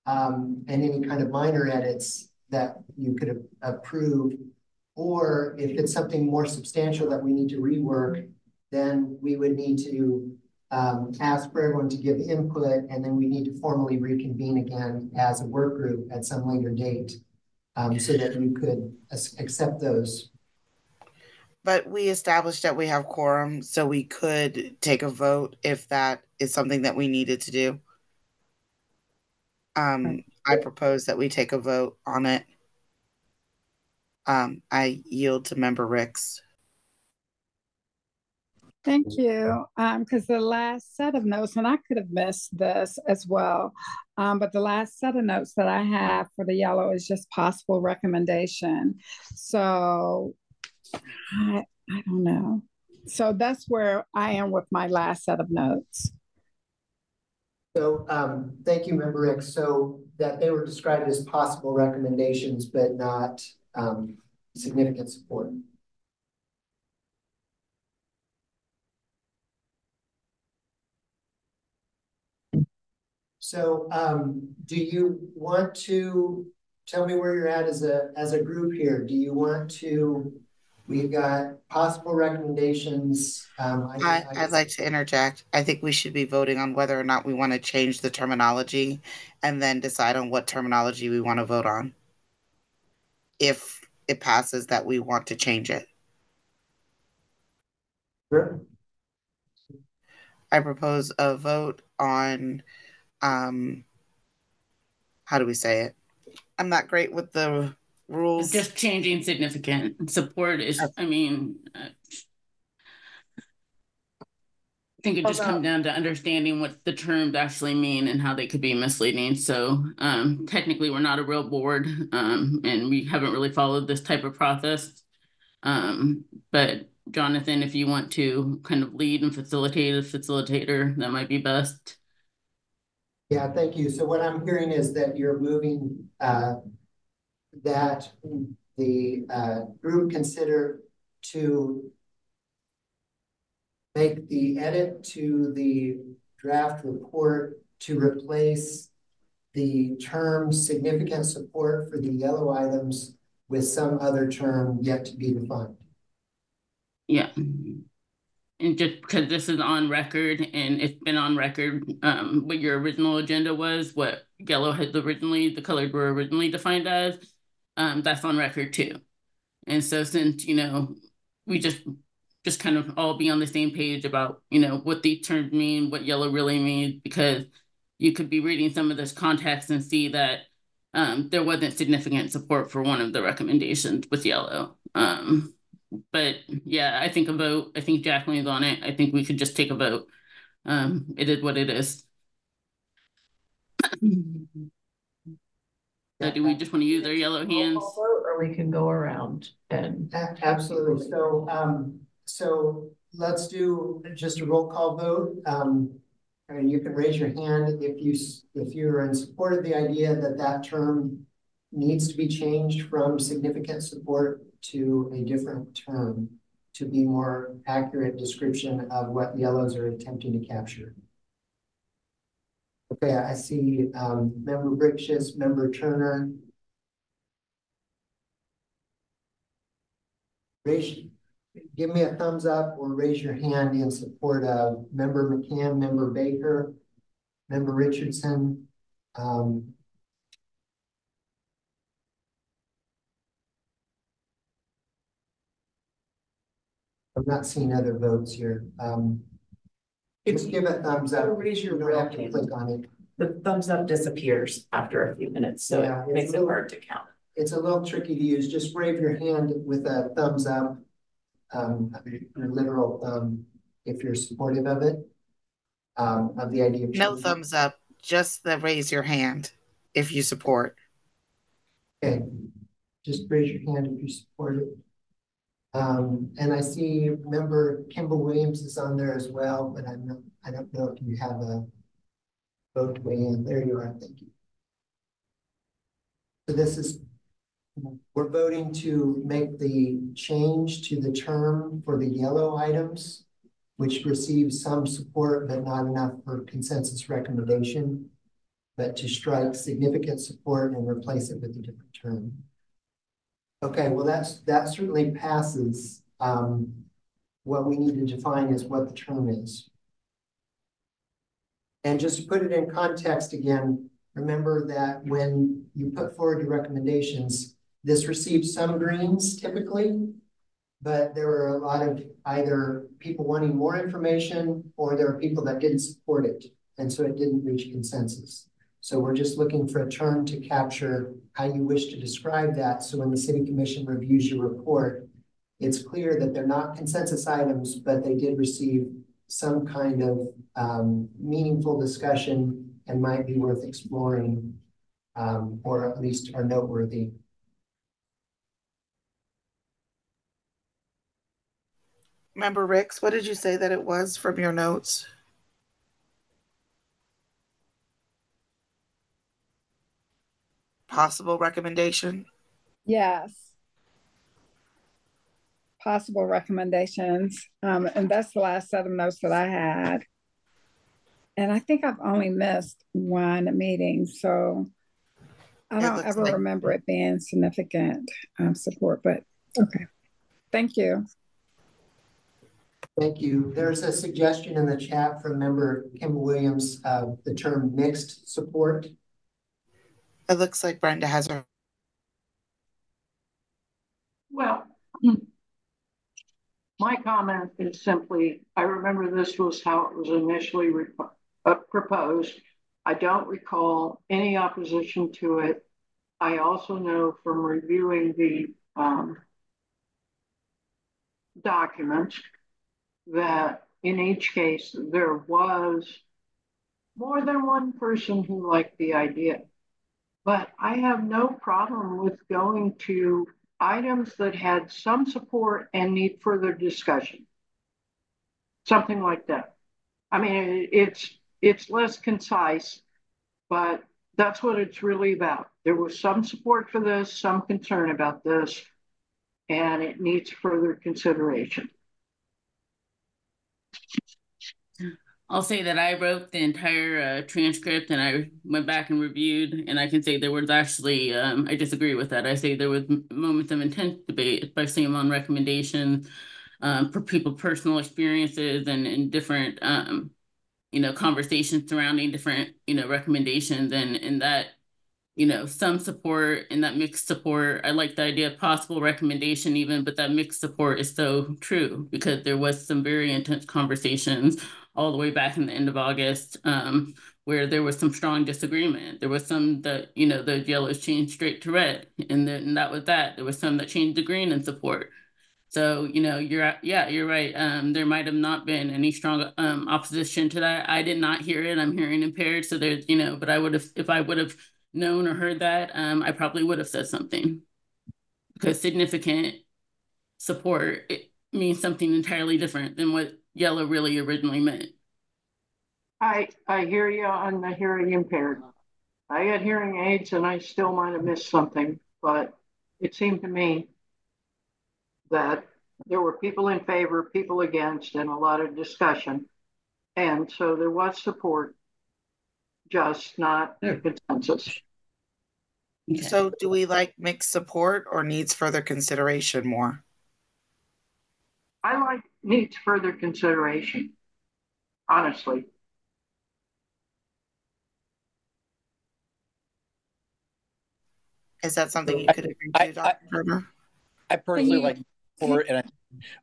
um, and any kind of minor edits that you could approve, or if it's something more substantial that we need to rework, then we would need to um, ask for everyone to give input, and then we need to formally reconvene again as a work group at some later date, um, so that we could accept those. But we established that we have quorum, so we could take a vote if that is something that we needed to do. Um, I propose that we take a vote on it. Um, I yield to member Ricks. Thank you. Um, because the last set of notes, and I could have missed this as well. Um, but the last set of notes that I have for the yellow is just possible recommendation. So I I don't know. So that's where I am with my last set of notes. So, um, thank you, Member Rick. So that they were described as possible recommendations, but not, um, significant support. So, um, do you want to tell me where you're at as a, as a group here? Do you want to, we've got possible recommendations, um. I, I'd like to interject. I think we should be voting on whether or not we want to change the terminology and then decide on what terminology we want to vote on. If it passes that we want to change it. Sure. I propose a vote on, um, how do we say it? I'm not great with the rules. Just changing significant support is, Okay. I mean, uh, I think it Hold just comes down to understanding what the terms actually mean and how they could be misleading. So um, technically, we're not a real board, um, and we haven't really followed this type of process. Um, but Jonathan, if you want to kind of lead and facilitate a facilitator, that might be best. Yeah, thank you. So what I'm hearing is that you're moving, uh, that the, uh, group consider to make the edit to the draft report to replace the term significant support for the yellow items with some other term yet to be defined. Yeah. And just because this is on record and it's been on record, um, what your original agenda was, what yellow had originally, the colors were originally defined as, um, that's on record too. And so since, you know, we just, just kind of all be on the same page about, you know, what these terms mean, what yellow really means, because you could be reading some of this context and see that um, there wasn't significant support for one of the recommendations with yellow. Um, but yeah, I think a vote. I think Jacqueline's on it. I think we could just take a vote. Um, it is what it is. (laughs) So do we just want to use our yellow hands? Roll call vote, Or we can go around and, Absolutely. So, um, so let's do just a roll call vote. Um, and you can raise your hand if you, if you're in support of the idea that that term needs to be changed from significant support to a different term to be more accurate description of what yellows are attempting to capture. Okay, I see, um, member Brickshiss, member Turner. Raise, give me a thumbs up or raise your hand in support of member McCann, member Baker, member Richardson. Um, I'm not seeing other votes here. Um, just give a thumbs up. Raise your You don't have red to hand. click on it. the thumbs up disappears after a few minutes, so Yeah, it it's makes a it little- hard to count. It's a little tricky to use. Just wave your hand with a thumbs up. Um, your literal thumb, if you're supportive of it. Um, of the idea of. No changing- thumbs up, just the raise your hand if you support. Okay, just raise your hand if you support it. Um, and I see member Kimball Williams is on there as well, but I'm not, I don't know if you have a vote to weigh in. There you are, thank you. So this is, we're voting to make the change to the term for the yellow items, which receives some support, but not enough for consensus recommendation but to strike significant support and replace it with a different term. Okay, well, that's, that certainly passes. Um, what we need to define is what the term is. And just to put it in context again, remember that when you put forward your recommendations, this receives some greens typically. But there were a lot of either people wanting more information or there were people that didn't support it. And so it didn't reach consensus. So we're just looking for a term to capture how you wish to describe that. So when the city commission reviews your report, it's clear that they're not consensus items, but they did receive some kind of um, meaningful discussion and might be worth exploring um, or at least are noteworthy. Member Ricks, what did you say that it was from your notes? Possible recommendation? Yes. Possible recommendations, um, and that's the last set of notes that I had. And I think I've only missed one meeting, so I don't ever like- remember it being significant, um, support, but, okay. Thank you. Thank you. There's a suggestion in the chat from member Kim Williams, uh, the term mixed support. It looks like Brenda has her. Well, my comment is simply, I remember this was how it was initially uh, proposed. I don't recall any opposition to it. I also know from reviewing the um, document that in each case, there was more than one person who liked the idea. But I have no problem with going to items that had some support and need further discussion. Something like that. I mean, it's, it's less concise, but that's what it's really about. There was some support for this, some concern about this, and it needs further consideration. I'll say that I wrote the entire uh, transcript and I went back and reviewed, and I can say there was actually, um, I disagree with that. I say there was moments of intense debate, especially among recommendations um, for people, personal experiences and, and different, um, you know, conversations surrounding different, you know, recommendations and, and that, you know, some support and that mixed support. I like the idea of possible recommendation even, but that mixed support is so true because there was some very intense conversations all the way back in the end of August, um, where there was some strong disagreement. There was some that, you know, the yellows changed straight to red, and then that was that. There was some that changed to green in support. So, you know, you're yeah, you're right. Um, there might have not been any strong um opposition to that. I did not hear it. I'm hearing impaired. So there's, you know, but I would have if I would have known or heard that, um, I probably would have said something. Because significant support it means something entirely different than what yellow really originally meant. I, I hear you on the hearing impaired. I had hearing aids and I still might have missed something, but it seemed to me that there were people in favor, people against, and a lot of discussion. And so there was support, just not a hmm. consensus. Okay. So do we like mixed support or needs further consideration more? I like needs further consideration, honestly. Is that something you could agree I- to, Dr. Turner? I personally you- like for and I,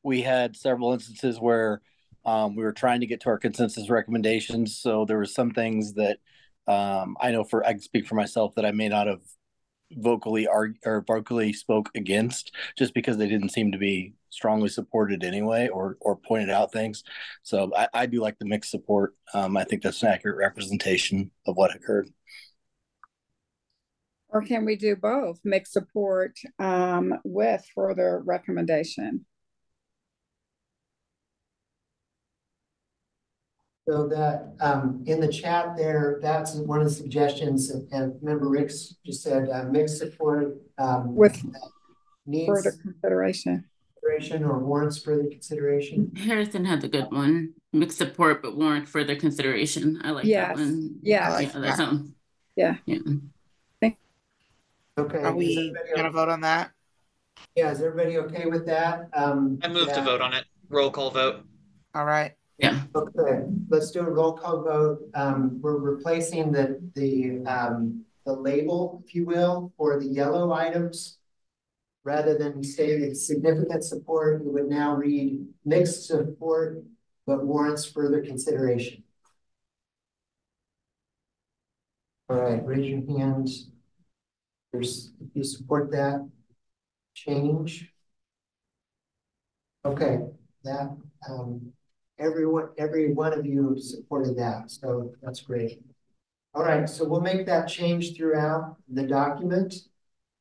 we had several instances where um, we were trying to get to our consensus recommendations. So there were some things that um, I know for I can speak for myself that I may not have vocally arg- or vocally spoke against just because they didn't seem to be strongly supported anyway or or pointed out things. So I, I do like the mixed support. Um, I think that's an accurate representation of what occurred. Or can we do both, mixed support um, with further recommendation? So that, um, in the chat there, that's one of the suggestions, and- and member Ricks just said, uh, mixed support, um, With needs further consideration. Consideration or warrants further consideration. Harrison had the good one. Mixed support, but warrant further consideration. I like Yes, that one. yes. I like Yeah, that that. sounds. Yeah. Yeah. Okay. Are is we everybody gonna o- vote on that? Yeah, is everybody okay with that? Um. I move to yeah. vote on it. Roll call vote. All right. Yeah. Okay, let's do a roll call vote. Um, we're replacing the, the, um, the label, if you will, for the yellow items. Rather than stating significant support, it would now read mixed support, but warrants further consideration. All right, raise your hands. There's, if you support that change. Okay, that, um, everyone, every one of you supported that, so that's great. All right, so we'll make that change throughout the document.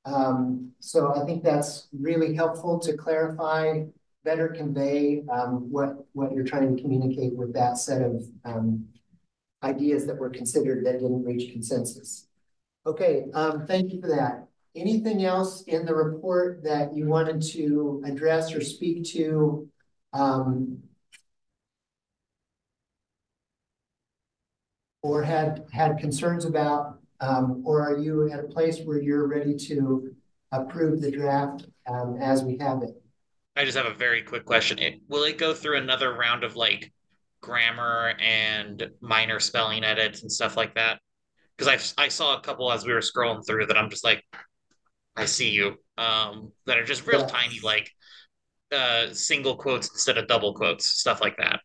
Um, so I think that's really helpful to clarify, better convey, um, what, what you're trying to communicate with that set of, um, ideas that were considered that didn't reach consensus. Okay, um, thank you for that. Anything else in the report that you wanted to address or speak to? Um, or had had concerns about, or are you at a place where you're ready to approve the draft um, as we have it? I just have a very quick question. It, will it go through another round of like grammar and minor spelling edits and stuff like that? Because I I saw a couple as we were scrolling through that I'm just like, I see you. Um, that are just real Yeah. tiny, like uh single quotes instead of double quotes, stuff like that.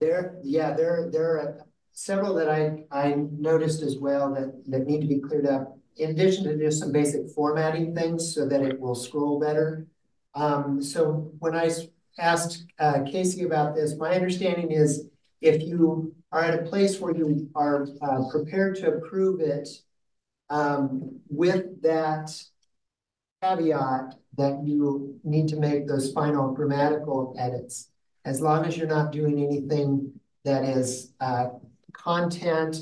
There, yeah, there, there are several that I, I noticed as well that, that need to be cleared up. In addition to just some basic formatting things so that it will scroll better. Um, so I asked, uh, Casey about this, my understanding is if you are at a place where you are, uh, prepared to approve it, um, with that caveat that you need to make those final grammatical edits as long as you're not doing anything that is uh, content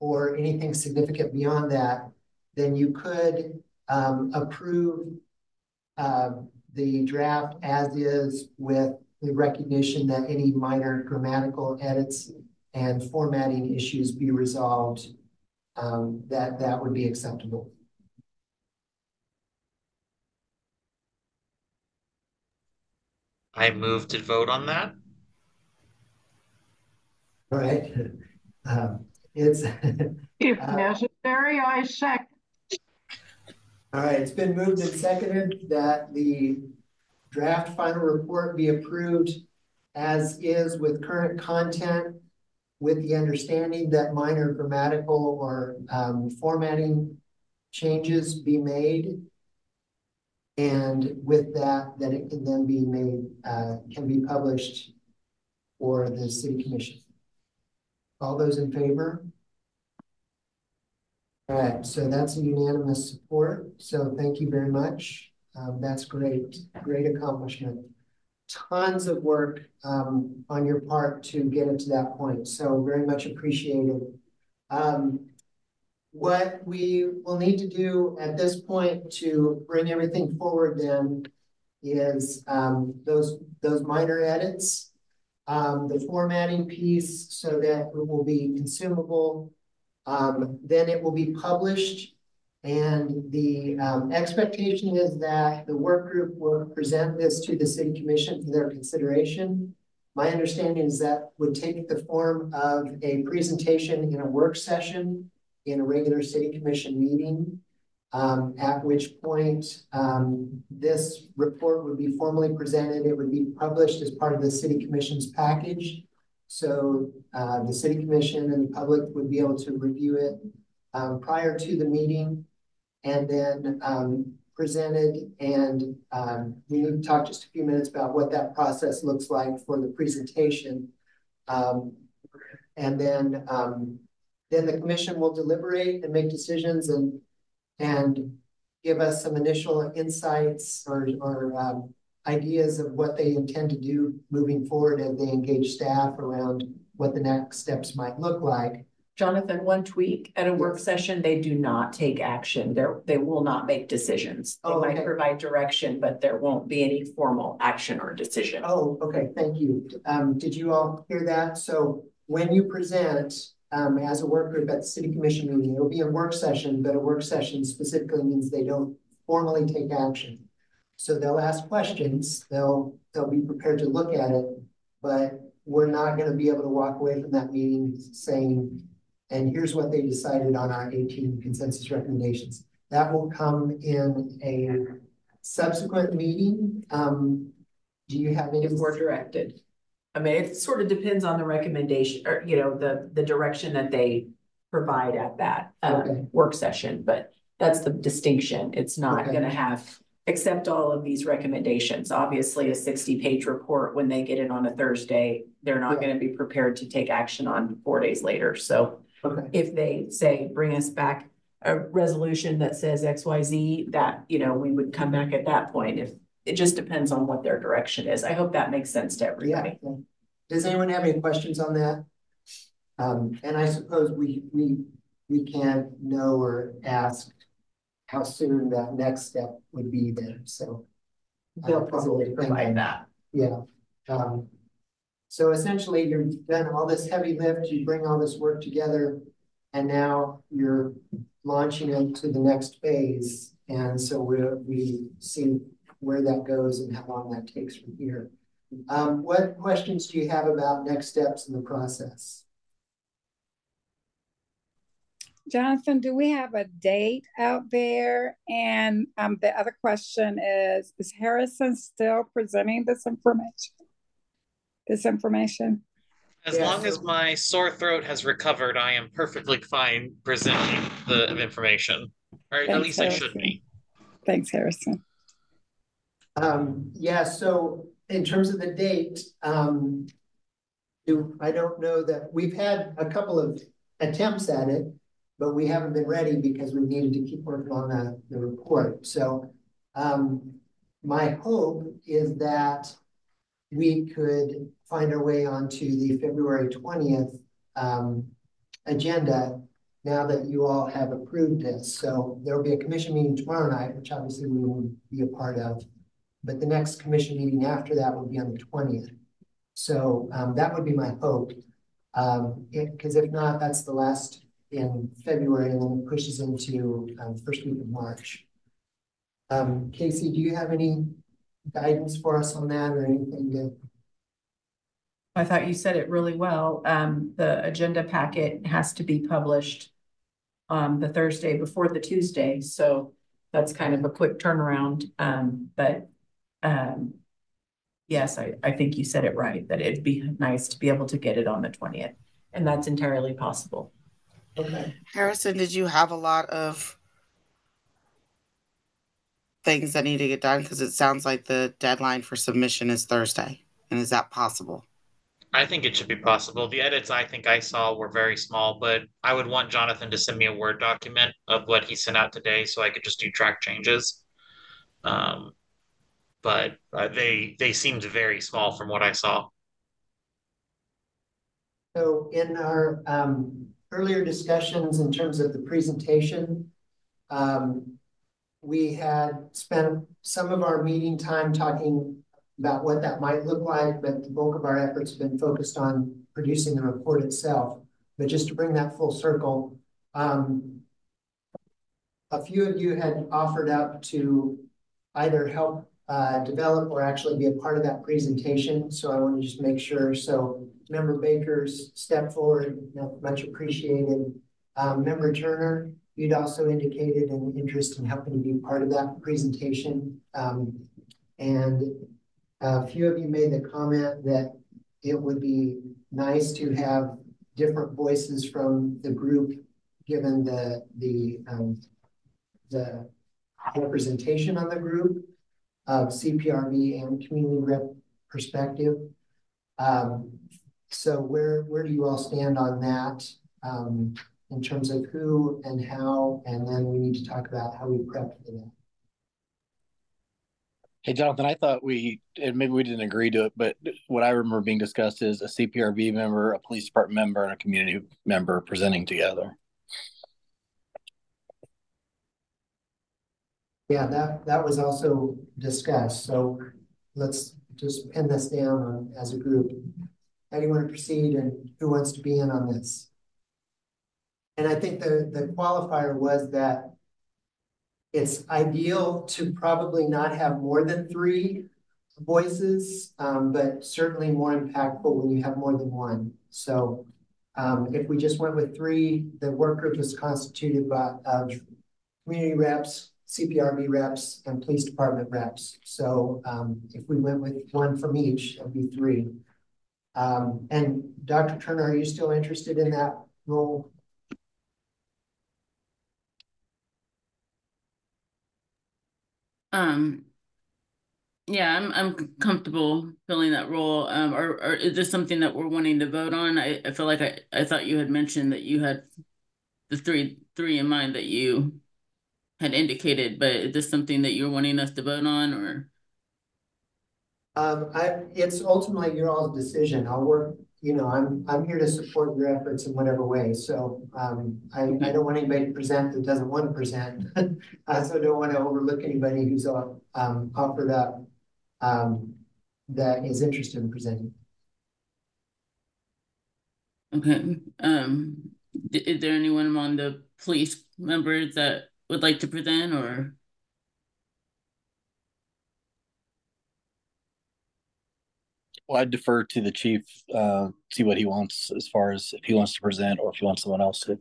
or anything significant beyond that, then you could um, approve uh, the draft as is with the recognition that any minor grammatical edits and formatting issues be resolved, um, that that would be acceptable. I move to vote on that. All right. (laughs) Um, it's (laughs) If Uh, necessary, I second. All right, it's been moved and seconded that the draft final report be approved as is with current content with the understanding that minor grammatical or um, formatting changes be made. And with that, that it can then be made, uh, can be published for the city commission. All those in favor? All right, so that's a unanimous support, so thank you very much. Um, that's great, great accomplishment. Tons of work, um, on your part to get it to that point, so very much appreciated. Um, what we will need to do at this point to bring everything forward then is, um, those, those minor edits. Um, the formatting piece so that it will be consumable um, then it will be published. And the um, expectation is that the work group will present this to the city commission for their consideration. My understanding is that would take the form of a presentation in a work session in a regular city commission meeting. Um, at which point, um, this report would be formally presented. It would be published as part of the city commission's package. So uh, the city commission and the public would be able to review it um, prior to the meeting and then um, presented. And um, we need to talk just a few minutes about what that process looks like for the presentation. Um, and then, then the commission will deliberate and make decisions and, and give us some initial insights or, or um, ideas of what they intend to do moving forward as they engage staff around what the next steps might look like. Jonathan, one tweak, at a work session, they do not take action. They're, they will not make decisions. They Oh, might okay. provide direction, but there won't be any formal action or decision. Oh, okay, thank you. Um, did you all hear that? So when you present, um, as a work group at the city commission meeting, it'll be a work session, but a work session specifically means they don't formally take action. So they'll ask questions, they'll, they'll be prepared to look at it, but we're not gonna be able to walk away from that meeting saying, and here's what they decided on our eighteen consensus recommendations. That will come in a subsequent meeting, um, do you have any? we're directed. I mean, it sort of depends on the recommendation or, you know, the, the direction that they provide at that Okay. uh, work session, but that's the distinction. It's not Okay. gonna have, accept all of these recommendations. Obviously, a sixty-page report, when they get it on a Thursday, they're not Yeah. gonna be prepared to take action on four days later. So Okay, if they say, bring us back a resolution that says X, Y, Z, that, you know, we would come back at that point if, it just depends on what their direction is. I hope that makes sense to yeah. everybody. Does anyone have any questions on that? Um, and I suppose we, we, we can't know or ask how soon that next step would be there. so. They'll probably provide that. Yeah, um, so essentially you've done all this heavy lift, you bring all this work together. And now you're launching into the next phase, and so we, we see where that goes and how long that takes from here. Um, what questions do you have about next steps in the process? Jonathan, do we have a date out there? And um, the other question is, is Harrison still presenting this information? This information? As Yeah, long as my sore throat has recovered, I am perfectly fine presenting the information. Or at Thanks, least I should be. Thanks, Harrison. Um, yeah, so in terms of the date, um. Do, I don't know that, we've had a couple of attempts at it, but we haven't been ready because we needed to keep working on the, the report, so. Um, my hope is that we could find our way onto the February twentieth, um, agenda. Now that you all have approved this, so there will be a commission meeting tomorrow night, which obviously we will be a part of. But the next commission meeting after that will be on the twentieth. So um that would be my hope. Um, because if not, that's the last in February and then it pushes into um first week of March. Um, Casey, do you have any guidance for us on that or anything to? I thought you said it really well. Um, the agenda packet has to be published um, the Thursday before the Tuesday, so that's kind of a quick turnaround. Um, but um, yes, I, I think you said it right, that it'd be nice to be able to get it on the twentieth, and that's entirely possible. Okay, Harrison, did you have a lot of things that need to get done? Because it sounds like the deadline for submission is Thursday. And is that possible? I think it should be possible. The edits I think I saw were very small, but I would want Jonathan to send me a Word document of what he sent out today so I could just do track changes. Um, but uh, they they seemed very small from what I saw. so in our um earlier discussions in terms of the presentation. Um, we had spent some of our meeting time talking about what that might look like, but the bulk of our efforts have been focused on producing the report itself. But just to bring that full circle, um, a few of you had offered up to either help uh, develop or actually be a part of that presentation. So I want to just make sure. So Member Baker's step forward, much appreciated. Um, Member Turner, you'd also indicated an interest in helping to be part of that presentation. Um, and a few of you made the comment that it would be nice to have different voices from the group, given the, the, um, the representation on the group of CPRB and community rep perspective. Um, so where, where do you all stand on that? Um, in terms of who and how, and then we need to talk about how we prep for that. Hey, Jonathan, I thought we, and maybe we didn't agree to it, but what I remember being discussed is a CPRB member, a police department member, and a community member presenting together. Yeah, that, that was also discussed, so let's just pin this down as a group. How do you want to proceed and who wants to be in on this? And I think the, the qualifier was that it's ideal to probably not have more than three voices, um, but certainly more impactful when you have more than one. So um, if we just went with three, the work group is constituted by, community reps, CPRB reps and police department reps. So um, if we went with one from each, it'd be three. Um, and Dr. Turner, are you still interested in that role? Um, yeah, I'm I'm comfortable filling that role. Um, or, or is this something that we're wanting to vote on? I, I feel like I, I thought you had mentioned that you had the three three in mind that you had indicated, but is this something that you're wanting us to vote on or? Um, I, it's ultimately your all's decision. I'll work, you know, I'm, I'm here to support your efforts in whatever way. So, um, I, I don't want anybody to present that doesn't want to present. (laughs) I also don't want to overlook anybody who's, uh, um, offered up, um, that is interested in presenting. Okay, um, is there anyone among the police members that would like to present or? Well, I defer to the chief, uh, see what he wants as far as if he wants to present or if he wants someone else to.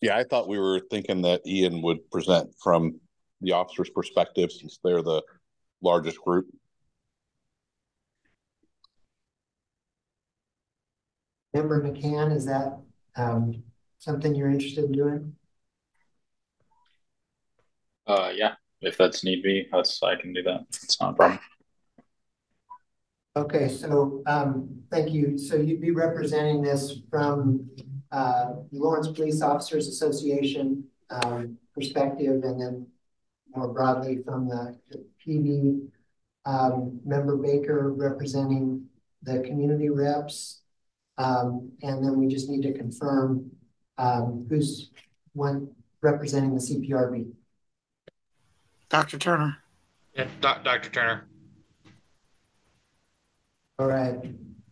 Yeah, I thought we were thinking that Ian would present from the officer's perspective since they're the largest group. Member McCann, is that, um, something you're interested in doing? Uh, yeah, if that's need be, that's, I can do that. It's not a problem. Okay, so, um, thank you. So you'd be representing this from, uh, Lawrence Police Officers Association, um, perspective, and then more broadly from the, the PD, um, member Baker representing the community reps. Um, and then we just need to confirm, um, who's one representing the CPRB. Dr. Turner. Yeah, Doc, Dr. Turner. All right.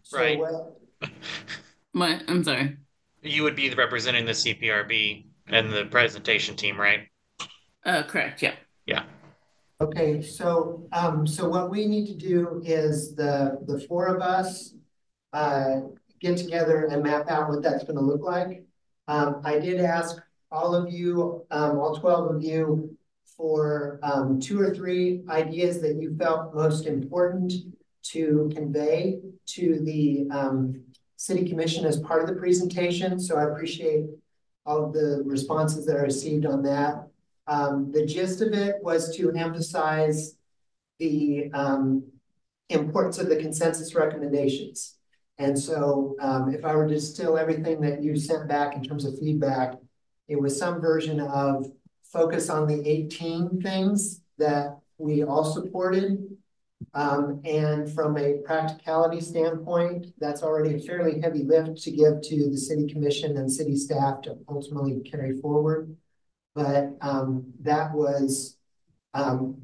So, Right. uh, (laughs) What, I'm sorry. You would be representing the CPRB and the presentation team, right? Uh, correct, yeah. Yeah. Okay, so, um, so what we need to do is the, the four of us, uh, get together and map out what that's gonna look like. Um, I did ask all of you, um, all twelve of you for, um, two or three ideas that you felt most important to convey to the, um, city commission as part of the presentation. So I appreciate all of the responses that I received on that. Um, the gist of it was to emphasize the um, importance of the consensus recommendations. And so um, if I were to distill everything that you sent back in terms of feedback, it was some version of focus on the 18 things that we all supported. Um, and from a practicality standpoint, that's already a fairly heavy lift to give to the city commission and city staff to ultimately carry forward. But um, that was um,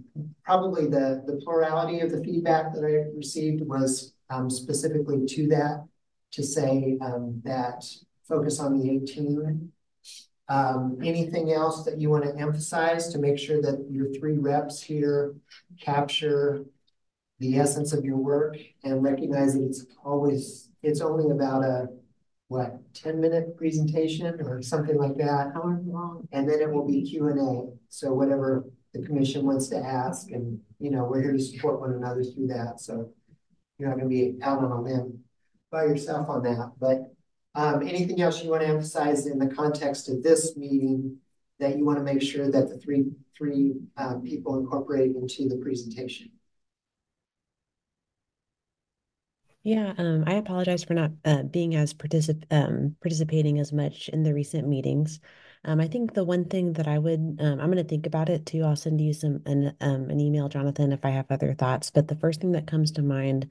probably the, the plurality of the feedback that I received was um, specifically to that, to say um, that focus on the 18. Um, anything else that you want to emphasize to make sure that your three reps here capture the essence of your work and recognize that it's always, it's only about a, what, 10 minute presentation or something like that. However long. And then it will be Q and A. So whatever the commission wants to ask and, you know, we're here to support one another through that. So you're not gonna be out on a limb by yourself on that. But um, anything else you want to emphasize in the context of this meeting that you want to make sure that the three, three uh, people incorporate into the presentation? Yeah, um, I apologize for not uh, being as particip um, participating as much in the recent meetings. Um, I think the one thing that I would, um, I'm going to think about it too. I'll send you some an um, an email, Jonathan, if I have other thoughts. But the first thing that comes to mind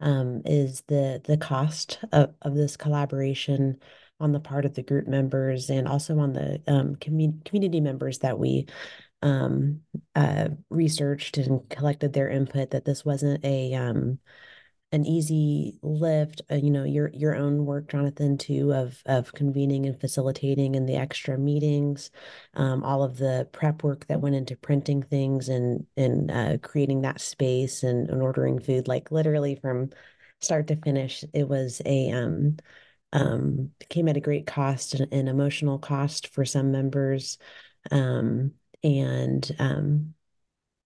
um, is the the cost of, of this collaboration on the part of the group members and also on the um, commu community members that we um, uh, researched and collected their input. That this wasn't a an easy lift, uh, you know, your your own work, Jonathan, too, of of convening and facilitating and the extra meetings, um, all of the prep work that went into printing things and and uh, creating that space and, and ordering food, like literally from start to finish, it was a um um, came at a great cost and, and emotional cost for some members. Um, and um,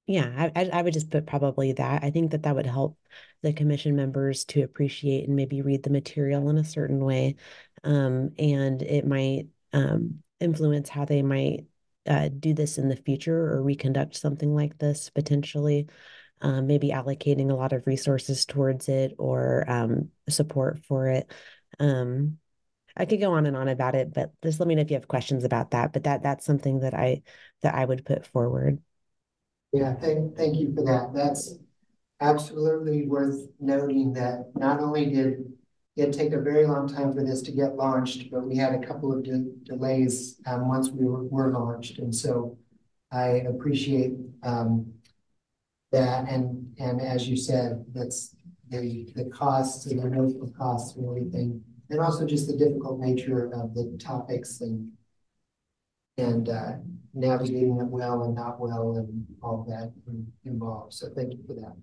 yeah, I, I would just put probably that. I think that that would help the commission members to appreciate and maybe read the material in a certain way. Um, and it might um, influence how they might uh, do this in the future or reconduct something like this potentially. Um, maybe allocating a lot of resources towards it or um, support for it. Um, I could go on and on about it, but just let me know if you have questions about that. But that that's something that I that I would put forward. Yeah, thank thank you for that. That's absolutely worth noting that not only did it take a very long time for this to get launched, but we had a couple of de delays um, once we were, were launched, and so I appreciate um, that. And and as you said, that's the the costs and the emotional costs and everything and also just the difficult nature of the topics and and uh, navigating it well and not well and all that involved. So thank you for that.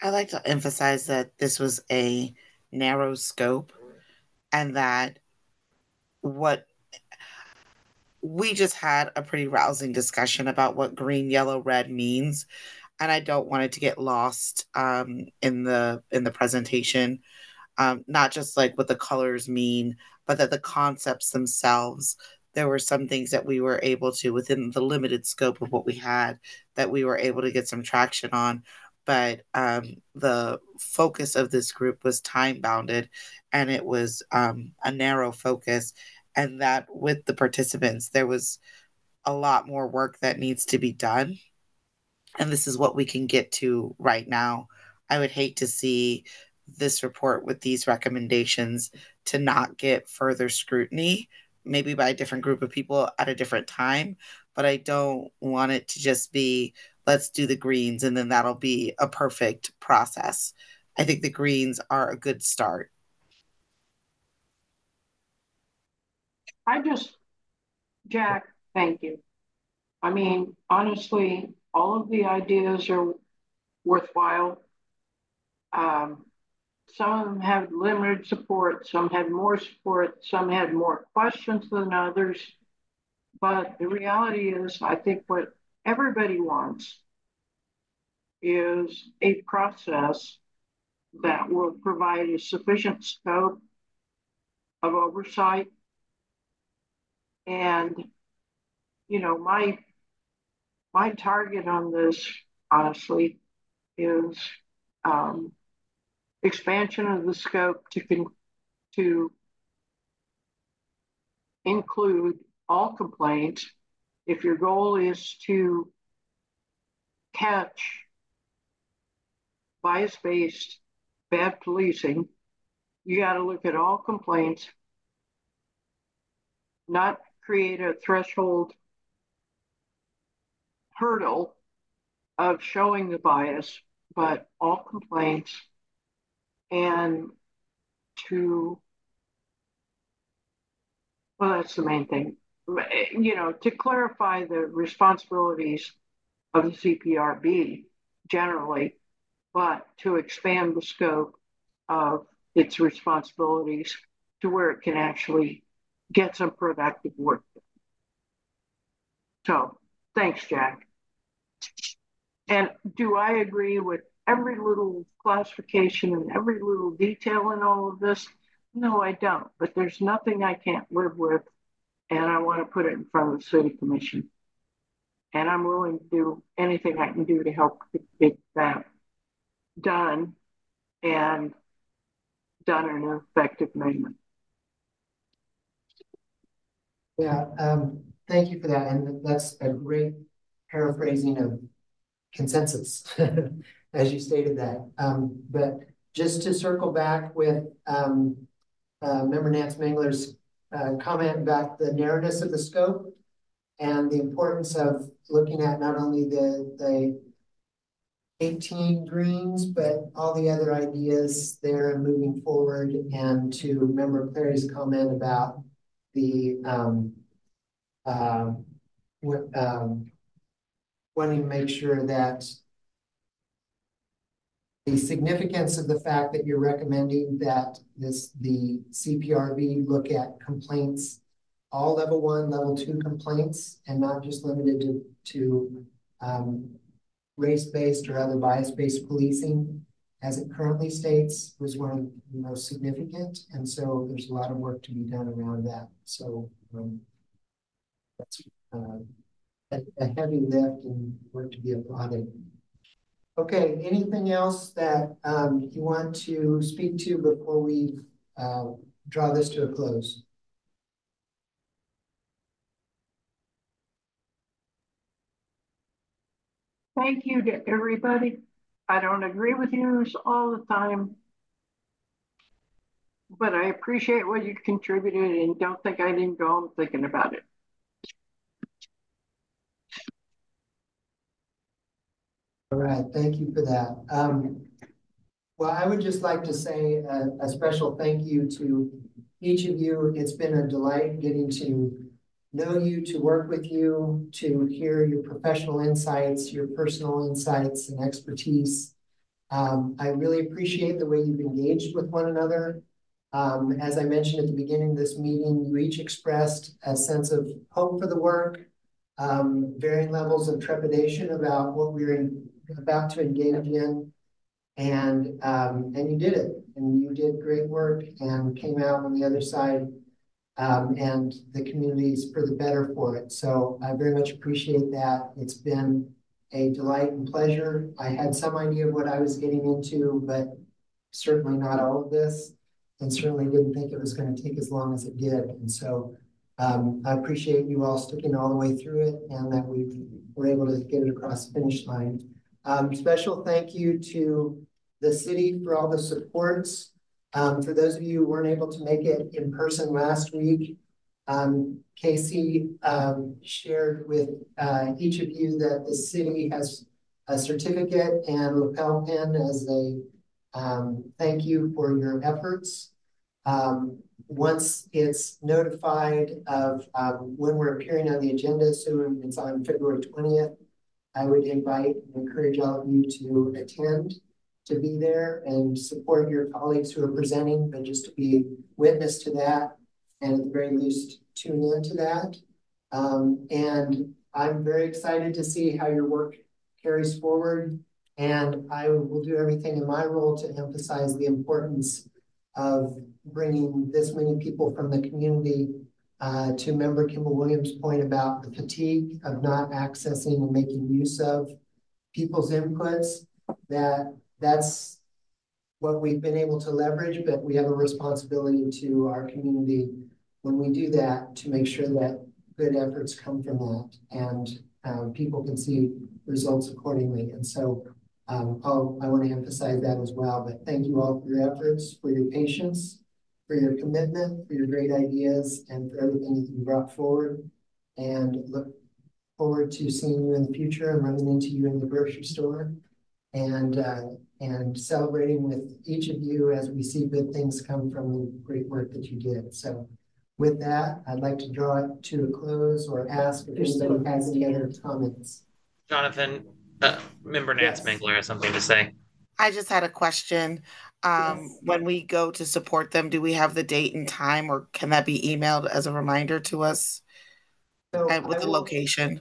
I like to emphasize that this was a narrow scope and that what we just had a pretty rousing discussion about what green, yellow, red means. And I don't want it to get lost um, in the in the presentation um, not just like what the colors mean, but that the concepts themselves, there were some things that we were able to, within the limited scope of what we had, that we were able to get some traction on. But um, the focus of this group was time bounded and it was um, a narrow focus. And that with the participants, there was a lot more work that needs to be done. And this is what we can get to right now. I would hate to see this report with these recommendations to not get further scrutiny, maybe by a different group of people at a different time. But I don't want it to just be, let's do the greens and then that'll be a perfect process. I think the greens are a good start. I just, Jack, thank you. I mean, honestly, all of the ideas are worthwhile. Um, some of them had limited support, some had more support, some had more questions than others. But the reality is, I think what everybody wants is a process that will provide a sufficient scope of oversight. And, you know, my my target on this, honestly, is um, expansion of the scope to, to include all complaints. If your goal is to catch bias-based bad policing, you got to look at all complaints, not create a threshold hurdle of showing the bias, but all complaints and to well that's the main thing. You know to clarify the responsibilities of the cprb generally but to expand the scope of its responsibilities to where it can actually get some productive work so thanks jack. And do i agree with every little classification and every little detail in all of this? No, I don't. But there's nothing I can't live with, and I want to put it in front of the city commission. And I'm willing to do anything I can do to help get that done and done in an effective manner. Yeah, um, thank you for that. And that's a great paraphrasing of consensus. (laughs) as you stated that. Um, but just to circle back with um, uh, Member Nance Mengler's uh, comment about the narrowness of the scope and the importance of looking at not only the, the 18 greens, but all the other ideas there and moving forward and to Member Clary's comment about the um, uh, um, wanting to make sure that the significance of the fact that you're recommending that this, the CPRB look at complaints, all level one, level two complaints, and not just limited to, to, um, race-based or other bias-based policing, as it currently states, was one of the most significant, and so there's a lot of work to be done around that, so, um, that's, uh, a, a heavy lift and work to be applauded. Okay, anything else that um you want to speak to before we uh draw this to a close? Thank you to everybody. I don't agree with you all the time. But I appreciate what you contributed and don't think I didn't go home thinking about it. All right, thank you for that. Um, well, I would just like to say a, a special thank you to each of you. It's been a delight getting to know you, to work with you, to hear your professional insights, your personal insights and expertise. Um, I really appreciate the way you've engaged with one another. Um, as I mentioned at the beginning of this meeting, you each expressed a sense of hope for the work, um, varying levels of trepidation about what we we're about to engage in. And, um, and you did it and you did great work and came out on the other side um, and the community's for the better for it. So I very much appreciate that. It's been a delight and pleasure. I had some idea of what I was getting into, but certainly not all of this, and certainly didn't think it was going to take as long as it did. And so um, I appreciate you all sticking all the way through it and that we were able to get it across the finish line. Um, special thank you to the city for all the supports um, for those of you who weren't able to make it in person last week, um, Casey um, shared with uh, each of you that the city has a certificate and lapel pin as a um, thank you for your efforts. Um, once it's notified of when we're appearing on the agenda, so it's on February 20th, I would invite and encourage all of you to attend to be there and support your colleagues who are presenting, but just to be witness to that and at the very least tune into that. Um, and I'm very excited to see how your work carries forward. And I will do everything in my role to emphasize the importance of bringing this many people from the community uh, to member Kimball Williams' point about the fatigue of not accessing and making use of people's inputs, that that's what we've been able to leverage, but we have a responsibility to our community when we do that to make sure that good efforts come from that and um, people can see results accordingly. And so um, i want to emphasize that as well. But thank you all for your efforts, for your patience, for your commitment, for your great ideas, and for everything that you brought forward. And look forward to seeing you in the future and running into you in the grocery store. And uh, and celebrating with each of you as we see good things come from the great work that you did. So with that, I'd like to draw it to a close or ask if anybody has any other comments. Jonathan, uh, member Nance yes. Mengler has something to say. I just had a question. Um, yes. When we go to support them, do we have the date and time or can that be emailed as a reminder to us so with the location?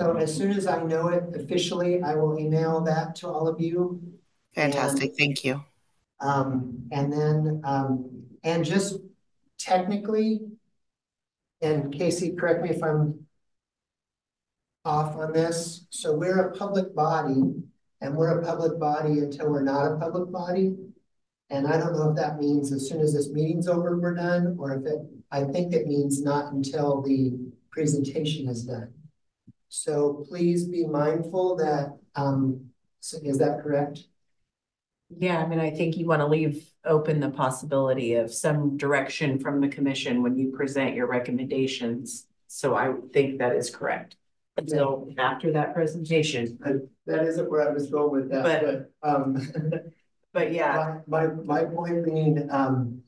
So as soon as I know it officially, I will email that to all of you Fantastic. And, Thank you. Um, and then, um, and just technically, and Casey, correct me if I'm off on this. So we're a public body and we're a public body until we're not a public body. And I don't know if that means as soon as this meeting's over, we're done, or if it, I think it means not until the presentation is done. So please be mindful that, um, so is that correct? Yeah, I mean, I think you want to leave open the possibility of some direction from the commission when you present your recommendations. So I think that is correct until yeah. after that presentation. that isn't where I was going with that, but, but um, (laughs) but yeah, my my, my point being, um,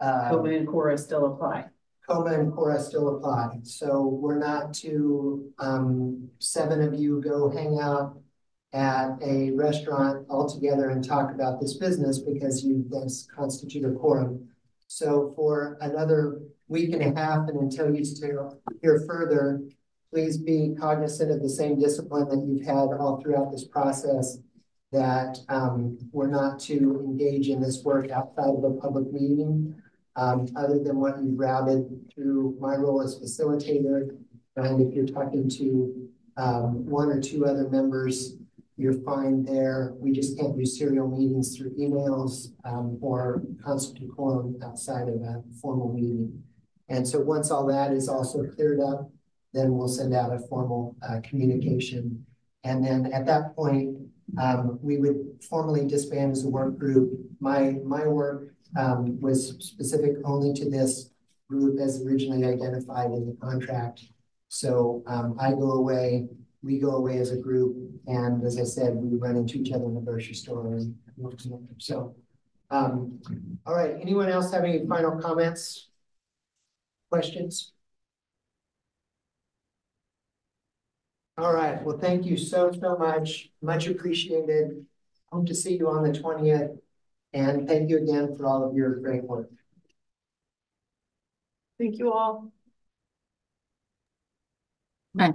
uh, KOMA and KORA still apply. KOMA and KORA still apply. So we're not to um, seven of you go hang out at a restaurant all together and talk about this business because you then constitute a quorum. So for another week and a half and until you hear further, please be cognizant of the same discipline that you've had all throughout this process that um, we're not to engage in this work outside of a public meeting, um, other than what you've routed through my role as facilitator. And if you're talking to um, one or two other members, you're fine there. We just can't do serial meetings through emails um, or constitute quorum outside of a formal meeting. And so once all that is also cleared up, then we'll send out a formal uh, communication. And then at that point, um, we would formally disband as a work group. My, my work um, was specific only to this group as originally identified in the contract. So um, I go away, we go away as a group, and as I said, we run into each other in the grocery store and so. Um, all right, anyone else have any final comments? Questions? All right, well, thank you so, so much. Much appreciated. Hope to see you on the twentieth. And thank you again for all of your great work. Thank you all. Right.